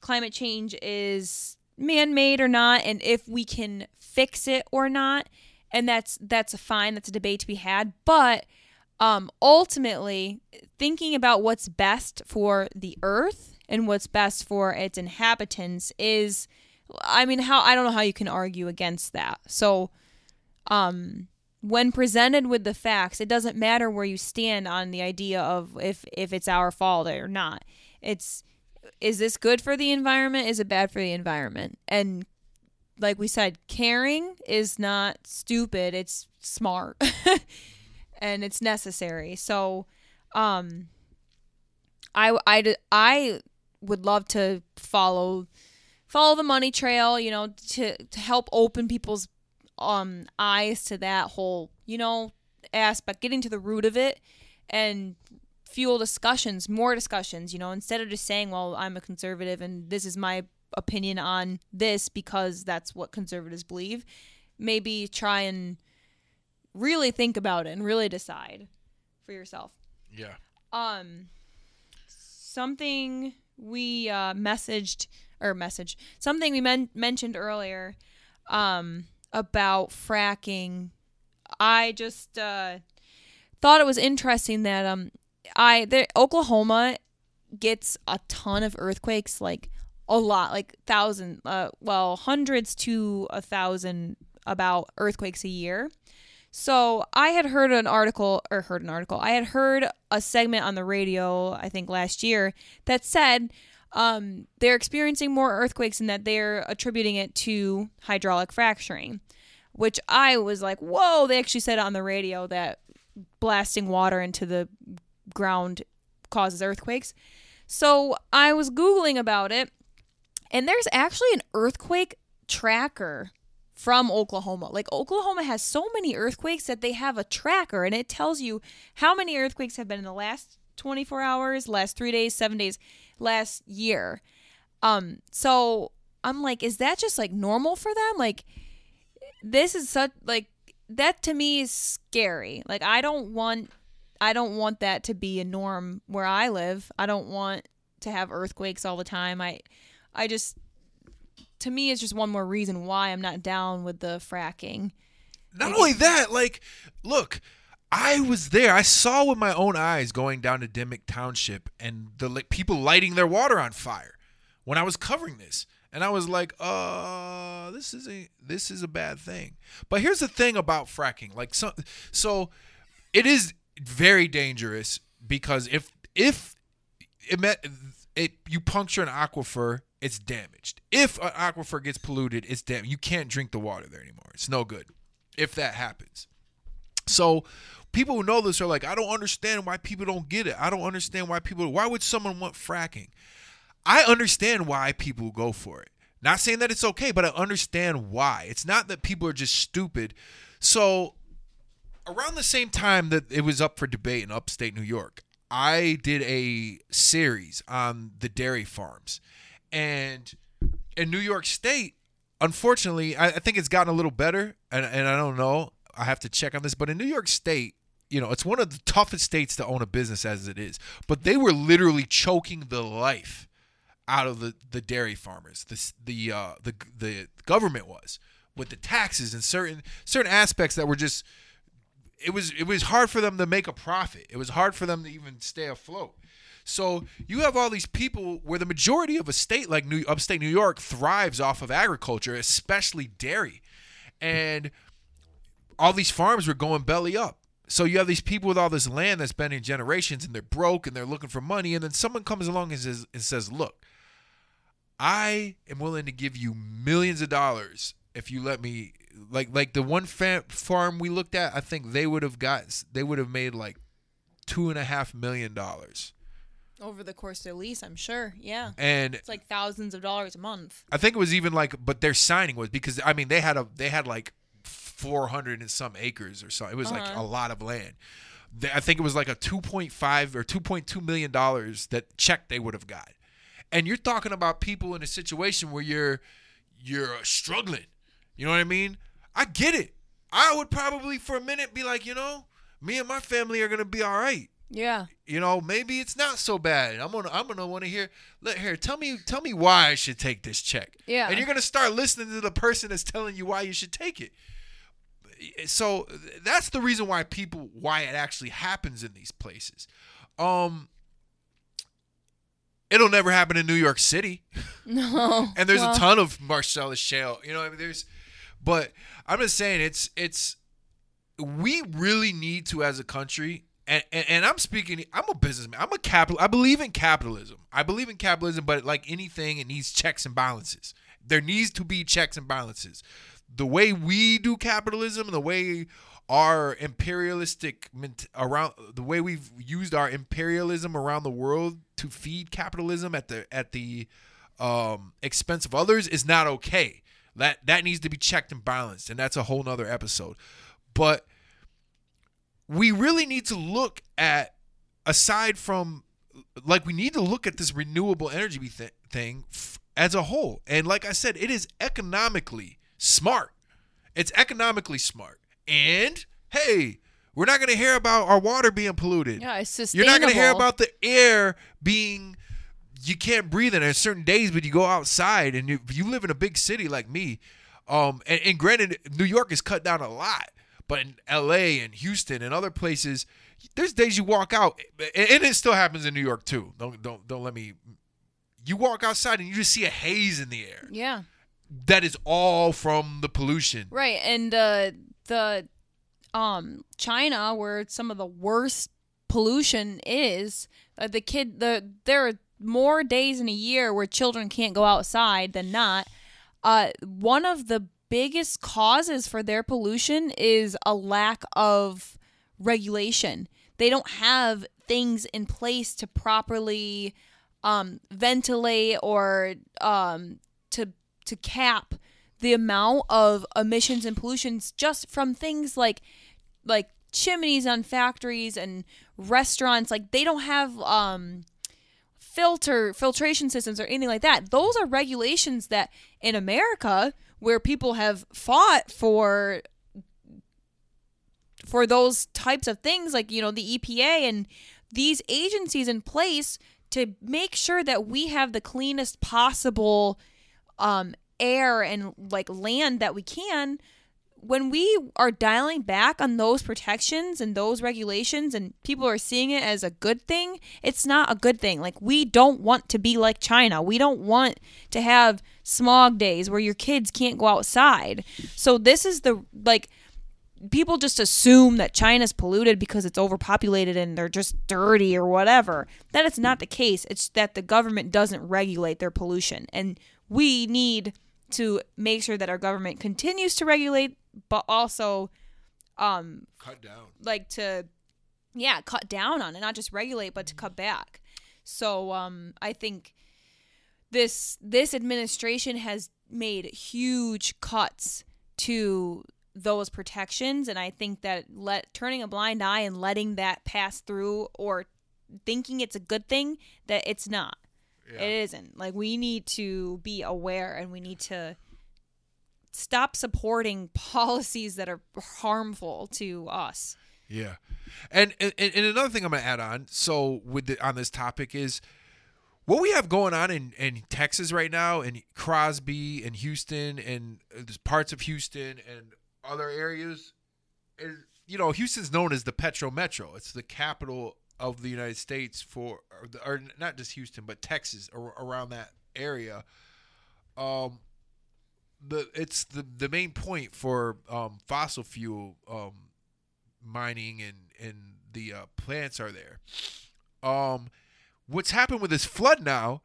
climate change is man-made or not and if we can fix it or not. And that's that's fine that's a debate to be had. But um ultimately thinking about what's best for the earth and what's best for its inhabitants is i mean how i don't know how you can argue against that. So um when presented with the facts it doesn't matter where you stand on the idea of if if it's our fault or not it's is this good for the environment? Is it bad for the environment? And like we said, caring is not stupid, it's smart. and it's necessary. So um I I I would love to follow follow the money trail, you know, to to help open people's um eyes to that whole, you know, aspect, getting to the root of it and fuel discussions, more discussions, you know, instead of just saying, well, I'm a conservative and this is my opinion on this because that's what conservatives believe. Maybe try and really think about it and really decide for yourself. Yeah. Um something we uh messaged or message something we men- mentioned earlier um about fracking. I just uh thought it was interesting that um I there Oklahoma gets a ton of earthquakes, like a lot, like thousand, uh, well, hundreds to a thousand about earthquakes a year. So I had heard an article, or heard an article. I had heard a segment on the radio, I think last year, that said um, they're experiencing more earthquakes and that they're attributing it to hydraulic fracturing. Which I was like, whoa! They actually said on the radio that blasting water into the ground causes earthquakes. So I was Googling about it, and there's actually an earthquake tracker from Oklahoma. Like Oklahoma has so many earthquakes that they have a tracker and it tells you how many earthquakes have been in the last 24 hours, last 3 days, 7 days, last year. Um so I'm like is that just like normal for them? Like this is such like that to me is scary. Like I don't want I don't want that to be a norm where I live. I don't want to have earthquakes all the time. I I just to me it's just one more reason why I'm not down with the fracking. Not only that, like look, I was there. I saw with my own eyes going down to Dimock Township and the like people lighting their water on fire when I was covering this. And I was like, uh, this is a this is a bad thing. But here's the thing about fracking. Like so so it is very dangerous because if if it, met, it you puncture an aquifer, it's damaged. If an aquifer gets polluted, it's damaged. You can't drink the water there anymore. It's no good if that happens. So people who know this are like, I don't understand why people don't get it. I don't understand why people. Why would someone want fracking? I understand why people go for it. Not saying that it's okay, but I understand why. It's not that people are just stupid. So around the same time that it was up for debate in upstate New York, I did a series on the dairy farms. And in New York State, unfortunately, I, think it's gotten a little better. And, and I don't know. I have to check on this. But in New York State, you know, it's one of the toughest states to own a business as it is. But they were literally choking the life out of the, the dairy farmers. The the uh, the the government was with the taxes and certain certain aspects that were just it was it was hard for them to make a profit. It was hard for them to even stay afloat. So you have all these people where the majority of a state like New upstate New York thrives off of agriculture, especially dairy. And all these farms were going belly up. So you have these people with all this land that's been in generations and they're broke and they're looking for money and then someone comes along and says and says, "Look, I am willing to give you millions of dollars if you let me like like the one fam- farm we looked at, I think they would have got they would have made like two and a half million dollars Over the course of their lease, I'm sure. Yeah. And It's like thousands of dollars a month. I think it was even like, but their signing was because I mean they had a they had like 400 and some acres or something. It was like Uh-huh. a lot of land. I think it was like a 2.5 or 2.2 million dollars that check they would have got. And you're talking about people in a situation where you're you're struggling. You know what I mean? I get it. I would probably for a minute be like, you know, me and my family are gonna be all right Yeah. you know maybe it's not so bad i'm gonna i'm gonna want to hear let here tell me tell me why i should take this check Yeah. and you're gonna start listening to the person that's telling you why you should take it so that's the reason why people why it actually happens in these places um it'll never happen in new york city No. and there's Well, a ton of Marcellus shale. You know, I mean, there's, but I'm just saying it's it's we really need to as a country. And, and, and I'm speaking. I'm a businessman. I'm a capital. I believe in capitalism. I believe in capitalism, but like anything, it needs checks and balances. There needs to be checks and balances. The way we do capitalism, the way our imperialistic around the way we've used our imperialism around the world to feed capitalism at the at the um, expense of others is not okay. That that needs to be checked and balanced, and that's a whole nother episode. But we really need to look at aside from like we need to look at this renewable energy th- thing as a whole. And like I said, it is economically smart. It's economically smart. And hey, we're not going to hear about our water being polluted. Yeah, it's sustainable. You're not going to hear about the air being you can't breathe in it. Certain days, but you go outside and you, you live in a big city like me. Um, and, and granted, New York is cut down a lot, but in L.A. and Houston and other places, there's days you walk out, and and it still happens in New York too. Don't don't don't let me. You walk outside and you just see a haze in the air. Yeah. That is all from the pollution. Right, and uh, the um China, where some of the worst pollution is, uh, the kid the there are more days in a year where children can't go outside than not. Uh, one of the biggest causes for their pollution is a lack of regulation. They don't have things in place to properly um, ventilate or um, to to cap the amount of emissions and pollutions just from things like like chimneys on factories and restaurants. Like they don't have um filter filtration systems or anything like that. Those are regulations that in america where people have fought for for those types of things like you know the EPA and these agencies in place to make sure that we have the cleanest possible um, air and like land that we can when we are dialing back on those protections and those regulations and people are seeing it as a good thing it's not a good thing like we don't want to be like china we don't want to have smog days where your kids can't go outside so this is the like people just assume that China's polluted because it's overpopulated and they're just dirty or whatever. That is not the case. It's that the government doesn't regulate their pollution. And we need to make sure that our government continues to regulate but also um Cut down. like to yeah, cut down on it, not just regulate but to cut back. So um I think this this administration has made huge cuts to those protections and I think that let turning a blind eye and letting that pass through or thinking it's a good thing that it's not. Yeah. It isn't. Like we need to be aware and we need to stop supporting policies that are harmful to us. Yeah, and and, and another thing I'm gonna add on. So with the, on this topic is what we have going on in, in Texas right now, in Crosby and Houston, and uh, parts of Houston and other areas. Is you know Houston's known as the Petro Metro. It's the capital of the United States for, or, the, or not just Houston, but Texas or around that area. Um, the it's the the main point for um, fossil fuel um, mining and and the uh, plants are there. Um, what's happened with this flood now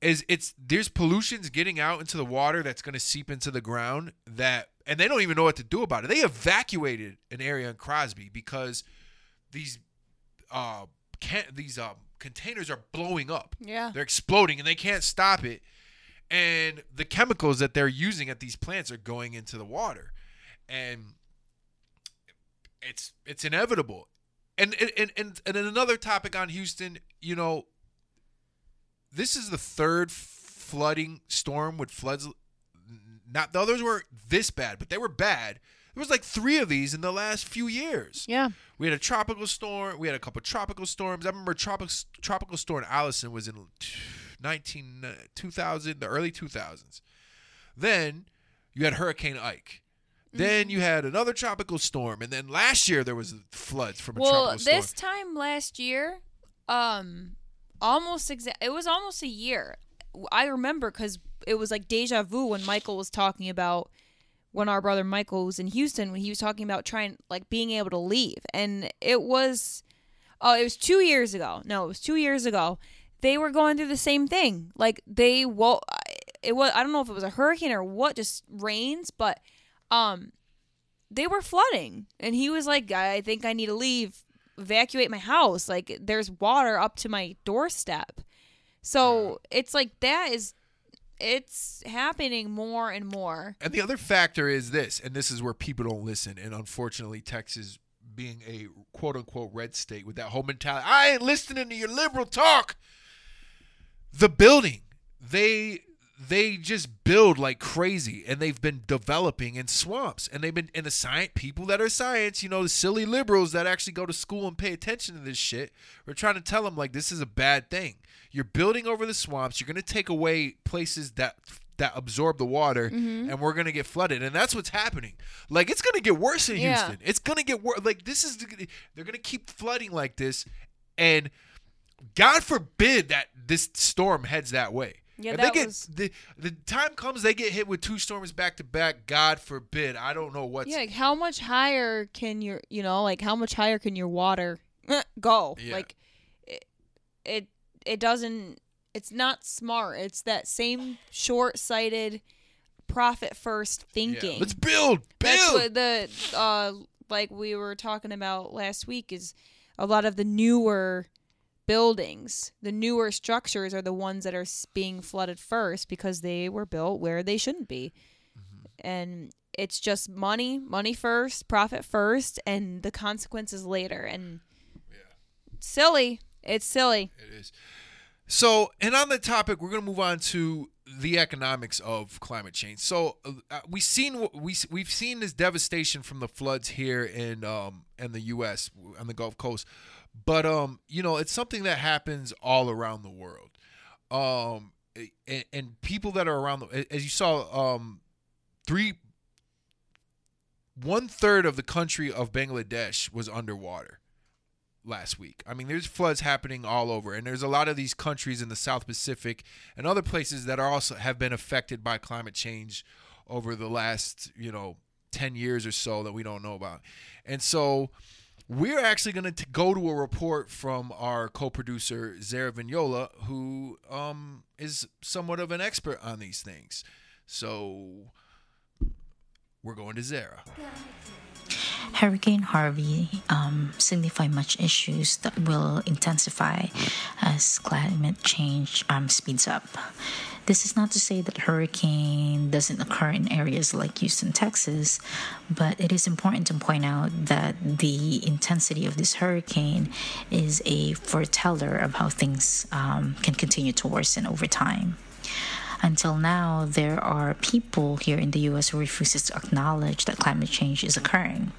is it's there's pollutions getting out into the water that's going to seep into the ground that and they don't even know what to do about it. They evacuated an area in Crosby because these uh can these um containers are blowing up. Yeah. They're exploding and they can't stop it. And the chemicals that they're using at these plants are going into the water. And it's it's inevitable. And and and, and another topic on Houston, you know, this is the third flooding storm with floods not the others were this bad, but they were bad. There was like three of these in the last few years. Yeah. We had a tropical storm. We had a couple tropical storms. I remember tropical tropical storm Allison was in 19 uh, 2000, the early 2000s. Then you had Hurricane Ike. Then you had another tropical storm, and then last year there was floods from a Well, tropical storm. Well, this time last year, um, almost exact. It was almost a year. I remember because it was like deja vu when Michael was talking about when our brother Michael was in Houston when he was talking about trying like being able to leave, and it was, oh, it was two years ago. No, it was two years ago. They were going through the same thing. Like they, well, it was. I don't know if it was a hurricane or what, just rains, but um they were flooding and he was like i think i need to leave evacuate my house like there's water up to my doorstep so it's like that is it's happening more and more And the other factor is this, and this is where people don't listen. And unfortunately, Texas being a quote unquote red state with that whole mentality, I ain't listening to your liberal talk. The building, they they just build like crazy and they've been developing in swamps and they've been in the science people that are science you know the silly liberals that actually go to school and pay attention to this shit we're trying to tell them like this is a bad thing. You're building over the swamps you're going to take away places that that absorb the water mm-hmm. and we're going to get flooded and that's what's happening. Like it's going to get worse in Yeah. houston. It's going to get worse like this is the- they're going to keep flooding like this and god forbid that this storm heads that way Yeah, if they get was- the the time comes they get hit with two storms back to back. God forbid. I don't know what's yeah like how much higher can your you know like how much higher can your water go Yeah. like it, it it doesn't it's not smart it's that same short-sighted profit first Yeah. thinking Let's build, build. The uh like we were talking about last week is a lot of the newer buildings, the newer structures are the ones that are being flooded first because they were built where they shouldn't be. Mm-hmm. And it's just money, money first, profit first, and the consequences later. And yeah. silly. It's silly. It is. So, and on the topic, we're going to move on to the economics of climate change. So, uh, we've seen we we've seen this devastation from the floods here in um in the U.S. on the Gulf Coast, but um you know it's something that happens all around the world, um and, and people that are around the as you saw um three one third of the country of Bangladesh was underwater last week. I mean, there's floods happening all over, and there's a lot of these countries in the South Pacific and other places that are also have been affected by climate change over the last, you know, 10 years or so that we don't know about. And so we're actually going to go to a report from our co-producer Zara Vignola, who um, is somewhat of an expert on these things. So we're going to Zara. Hurricane Harvey um, signify much issues that will intensify as climate change um, speeds up. This is not to say that hurricane doesn't occur in areas like Houston, Texas, but it is important to point out that the intensity of this hurricane is a foreteller of how things um, can continue to worsen over time. Until now, there are people here in the US who refuses to acknowledge that climate change is occurring.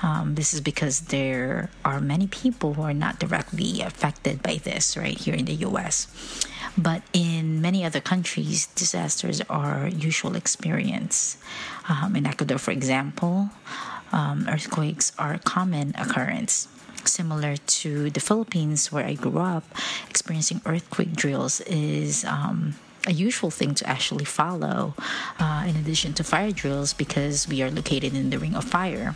Um, this is because there are many people who are not directly affected by this right here in the US. But in many other countries, disasters are usual experience. Um, in Ecuador, for example, um, earthquakes are a common occurrence similar to the Philippines, where I grew up, experiencing earthquake drills is um, a usual thing to actually follow, uh, in addition to fire drills, because we are located in the ring of fire.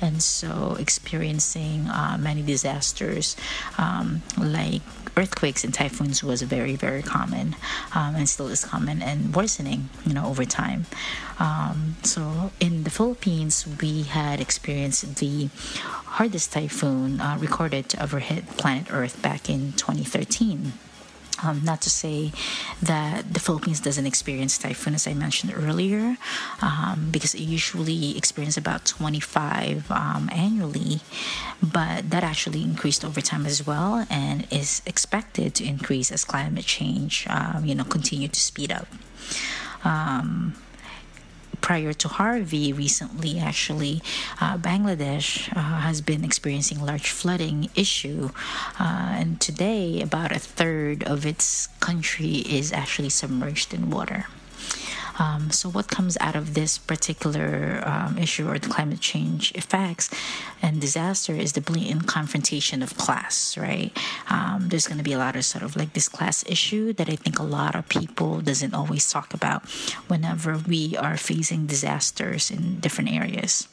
And so, experiencing uh, many disasters um, like earthquakes and typhoons was very, very common um, and still is common and worsening, you know, over time. Um, so, in the Philippines, we had experienced the hardest typhoon uh, recorded to ever hit planet Earth back in 2013. Um, not to say that the Philippines doesn't experience typhoon, as I mentioned earlier, um, because it usually experiences about 25 um, annually, but that actually increased over time as well, and is expected to increase as climate change, um, you know, continue to speed up. Um, prior to Harvey, recently actually, uh, Bangladesh uh, has been experiencing large flooding issue, uh, and today about a third of its country is actually submerged in water. Um, so, what comes out of this particular um, issue or the climate change effects and disaster is the blatant confrontation of class, right? Um, there's going to be a lot of sort of like this class issue that I think a lot of people doesn't always talk about whenever we are facing disasters in different areas.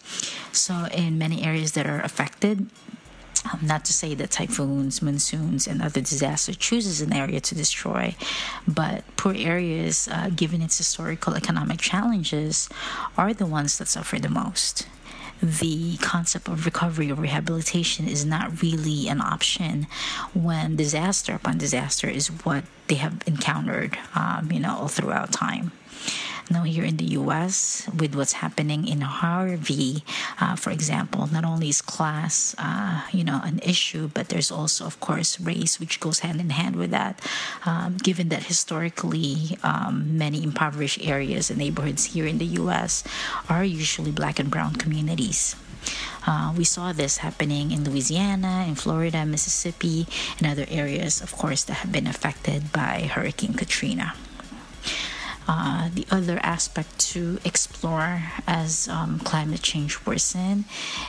So, in many areas that are affected, um, not to say that typhoons, monsoons, and other disasters chooses an area to destroy, but poor areas, uh, given its historical economic challenges, are the ones that suffer the most. The concept of recovery or rehabilitation is not really an option when disaster upon disaster is what they have encountered, um, you know, all throughout time. Now, here in the US, with what's happening in Harvey, uh, for example, not only is class, uh, you know, an issue, but there's also, of course, race, which goes hand in hand with that. Um, given that historically, um, many impoverished areas and neighborhoods here in the US are usually black and brown communities. Uh, we saw this happening in Louisiana, in Florida, Mississippi, and other areas, of course, that have been affected by Hurricane Katrina. Uh, the other aspect to explore as um, climate change worsen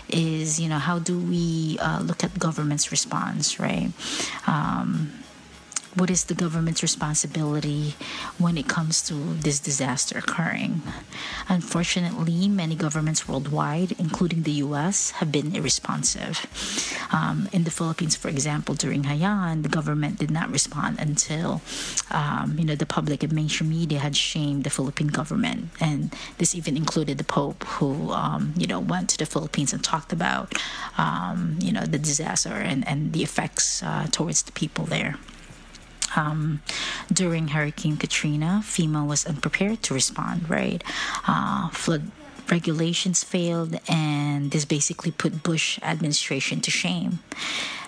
is, you know, how do we uh, look at government's response, right? Um, what is the government's responsibility when it comes to this disaster occurring? Unfortunately, many governments worldwide, including the US, have been irresponsive. Um, in the Philippines, for example, during Haiyan, the government did not respond until um, you know the public and mainstream media had shamed the Philippine government, and this even included the Pope, who um, you know went to the Philippines and talked about um, you know the disaster and, and the effects uh, towards the people there. Um, during Hurricane Katrina, FEMA was unprepared to respond, right? Uh, flood regulations failed, and this basically put Bush administration to shame.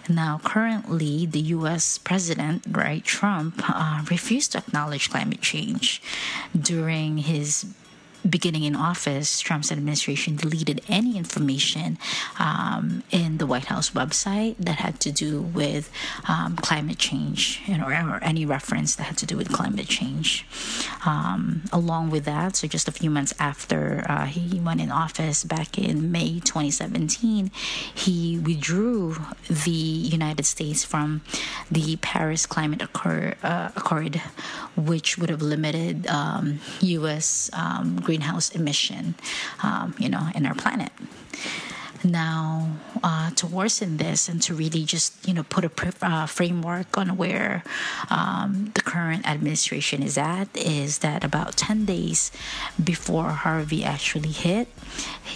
Now, currently, the U.S. president, right, Trump, uh, refused to acknowledge climate change during his beginning in office, Trump's administration deleted any information um, in the White House website that had to do with um, climate change you know, or, any reference that had to do with climate change. Um, along with that, so just a few months after uh, he went in office back in May 2017, he withdrew the United States from the Paris Climate Accord, uh, Accord which would have limited U.S. Um, greenhouse emission, um, you know, in our planet. Now, uh, to worsen this and to really just you know put a uh, framework on where um, the current administration is at is that about 10 days before Harvey actually hit,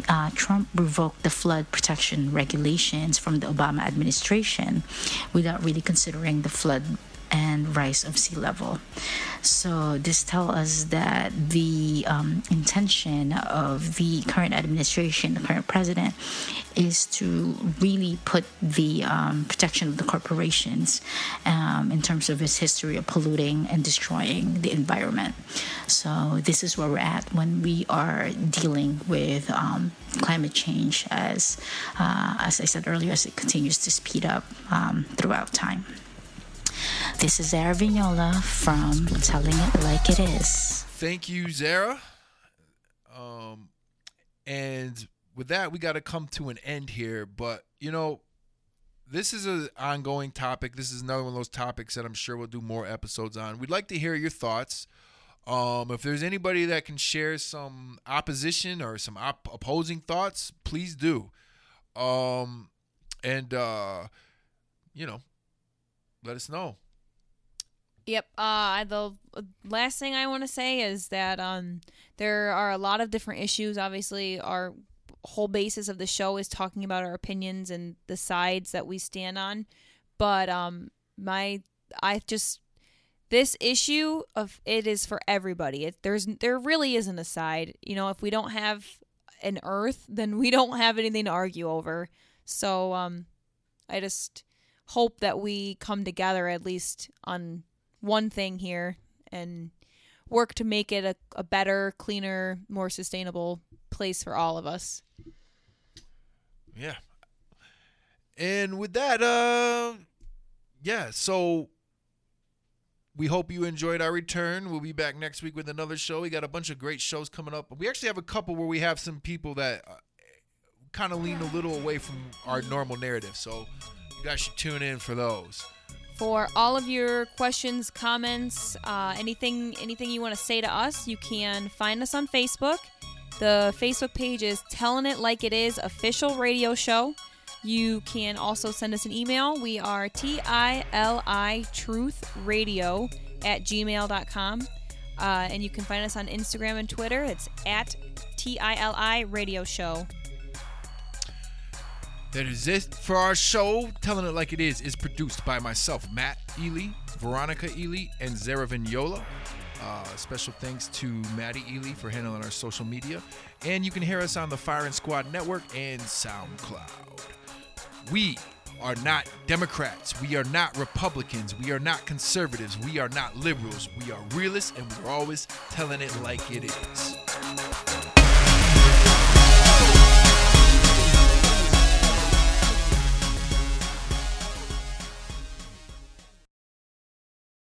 uh, Trump revoked the flood protection regulations from the Obama administration without really considering the flood and rise of sea level. So this tells us that the um, intention of the current administration, the current president, is to really put the um, protection of the corporations um, in terms of its history of polluting and destroying the environment. So this is where we're at when we are dealing with um, climate change, as uh, as I said earlier, as it continues to speed up um, throughout time. This is Zara Vignola from Telling It Like It Is. Thank you, Zara. Um, and with that, we got to come to an end here. But, you know, this is an ongoing topic. This is another one of those topics that I'm sure we'll do more episodes on. We'd like to hear your thoughts Um, if there's anybody that can share some opposition or some op- opposing thoughts, please do. Um, and uh, you know, let us know. Yep. Uh, the last thing I want to say is that um, there are a lot of different issues. Obviously, our whole basis of the show is talking about our opinions and the sides that we stand on. But um, my I just this issue of it is for everybody. It, there's there really isn't a side. You know, if we don't have an Earth, then we don't have anything to argue over. So um, I just hope that we come together at least on one thing here and work to make it a, a better, cleaner, more sustainable place for all of us. Yeah. And with that, uh yeah, so we hope you enjoyed our return. We'll be back next week with another show. We got a bunch of great shows coming up. We actually have a couple where we have some people that uh, kind of lean a little away from our normal narrative. So you guys should tune in for those. For all of your questions, comments, uh, anything anything you want to say to us, you can find us on Facebook. The Facebook page is Telling It Like It Is Official Radio Show. You can also send us an email. We are T I L I Truth Radio at gmail.com. Uh, and you can find us on Instagram and Twitter. It's at T I L I Radio Show. That is it for our show. Telling It Like It Is is produced by myself, Matt Ely, Veronica Ely, and Zara Vignola. Uh, special thanks to Maddie Ely for handling our social media. And you can hear us on the Firing Squad Network and SoundCloud. We are not Democrats. We are not Republicans. We are not conservatives. We are not liberals. We are realists, and we're always telling it like it is.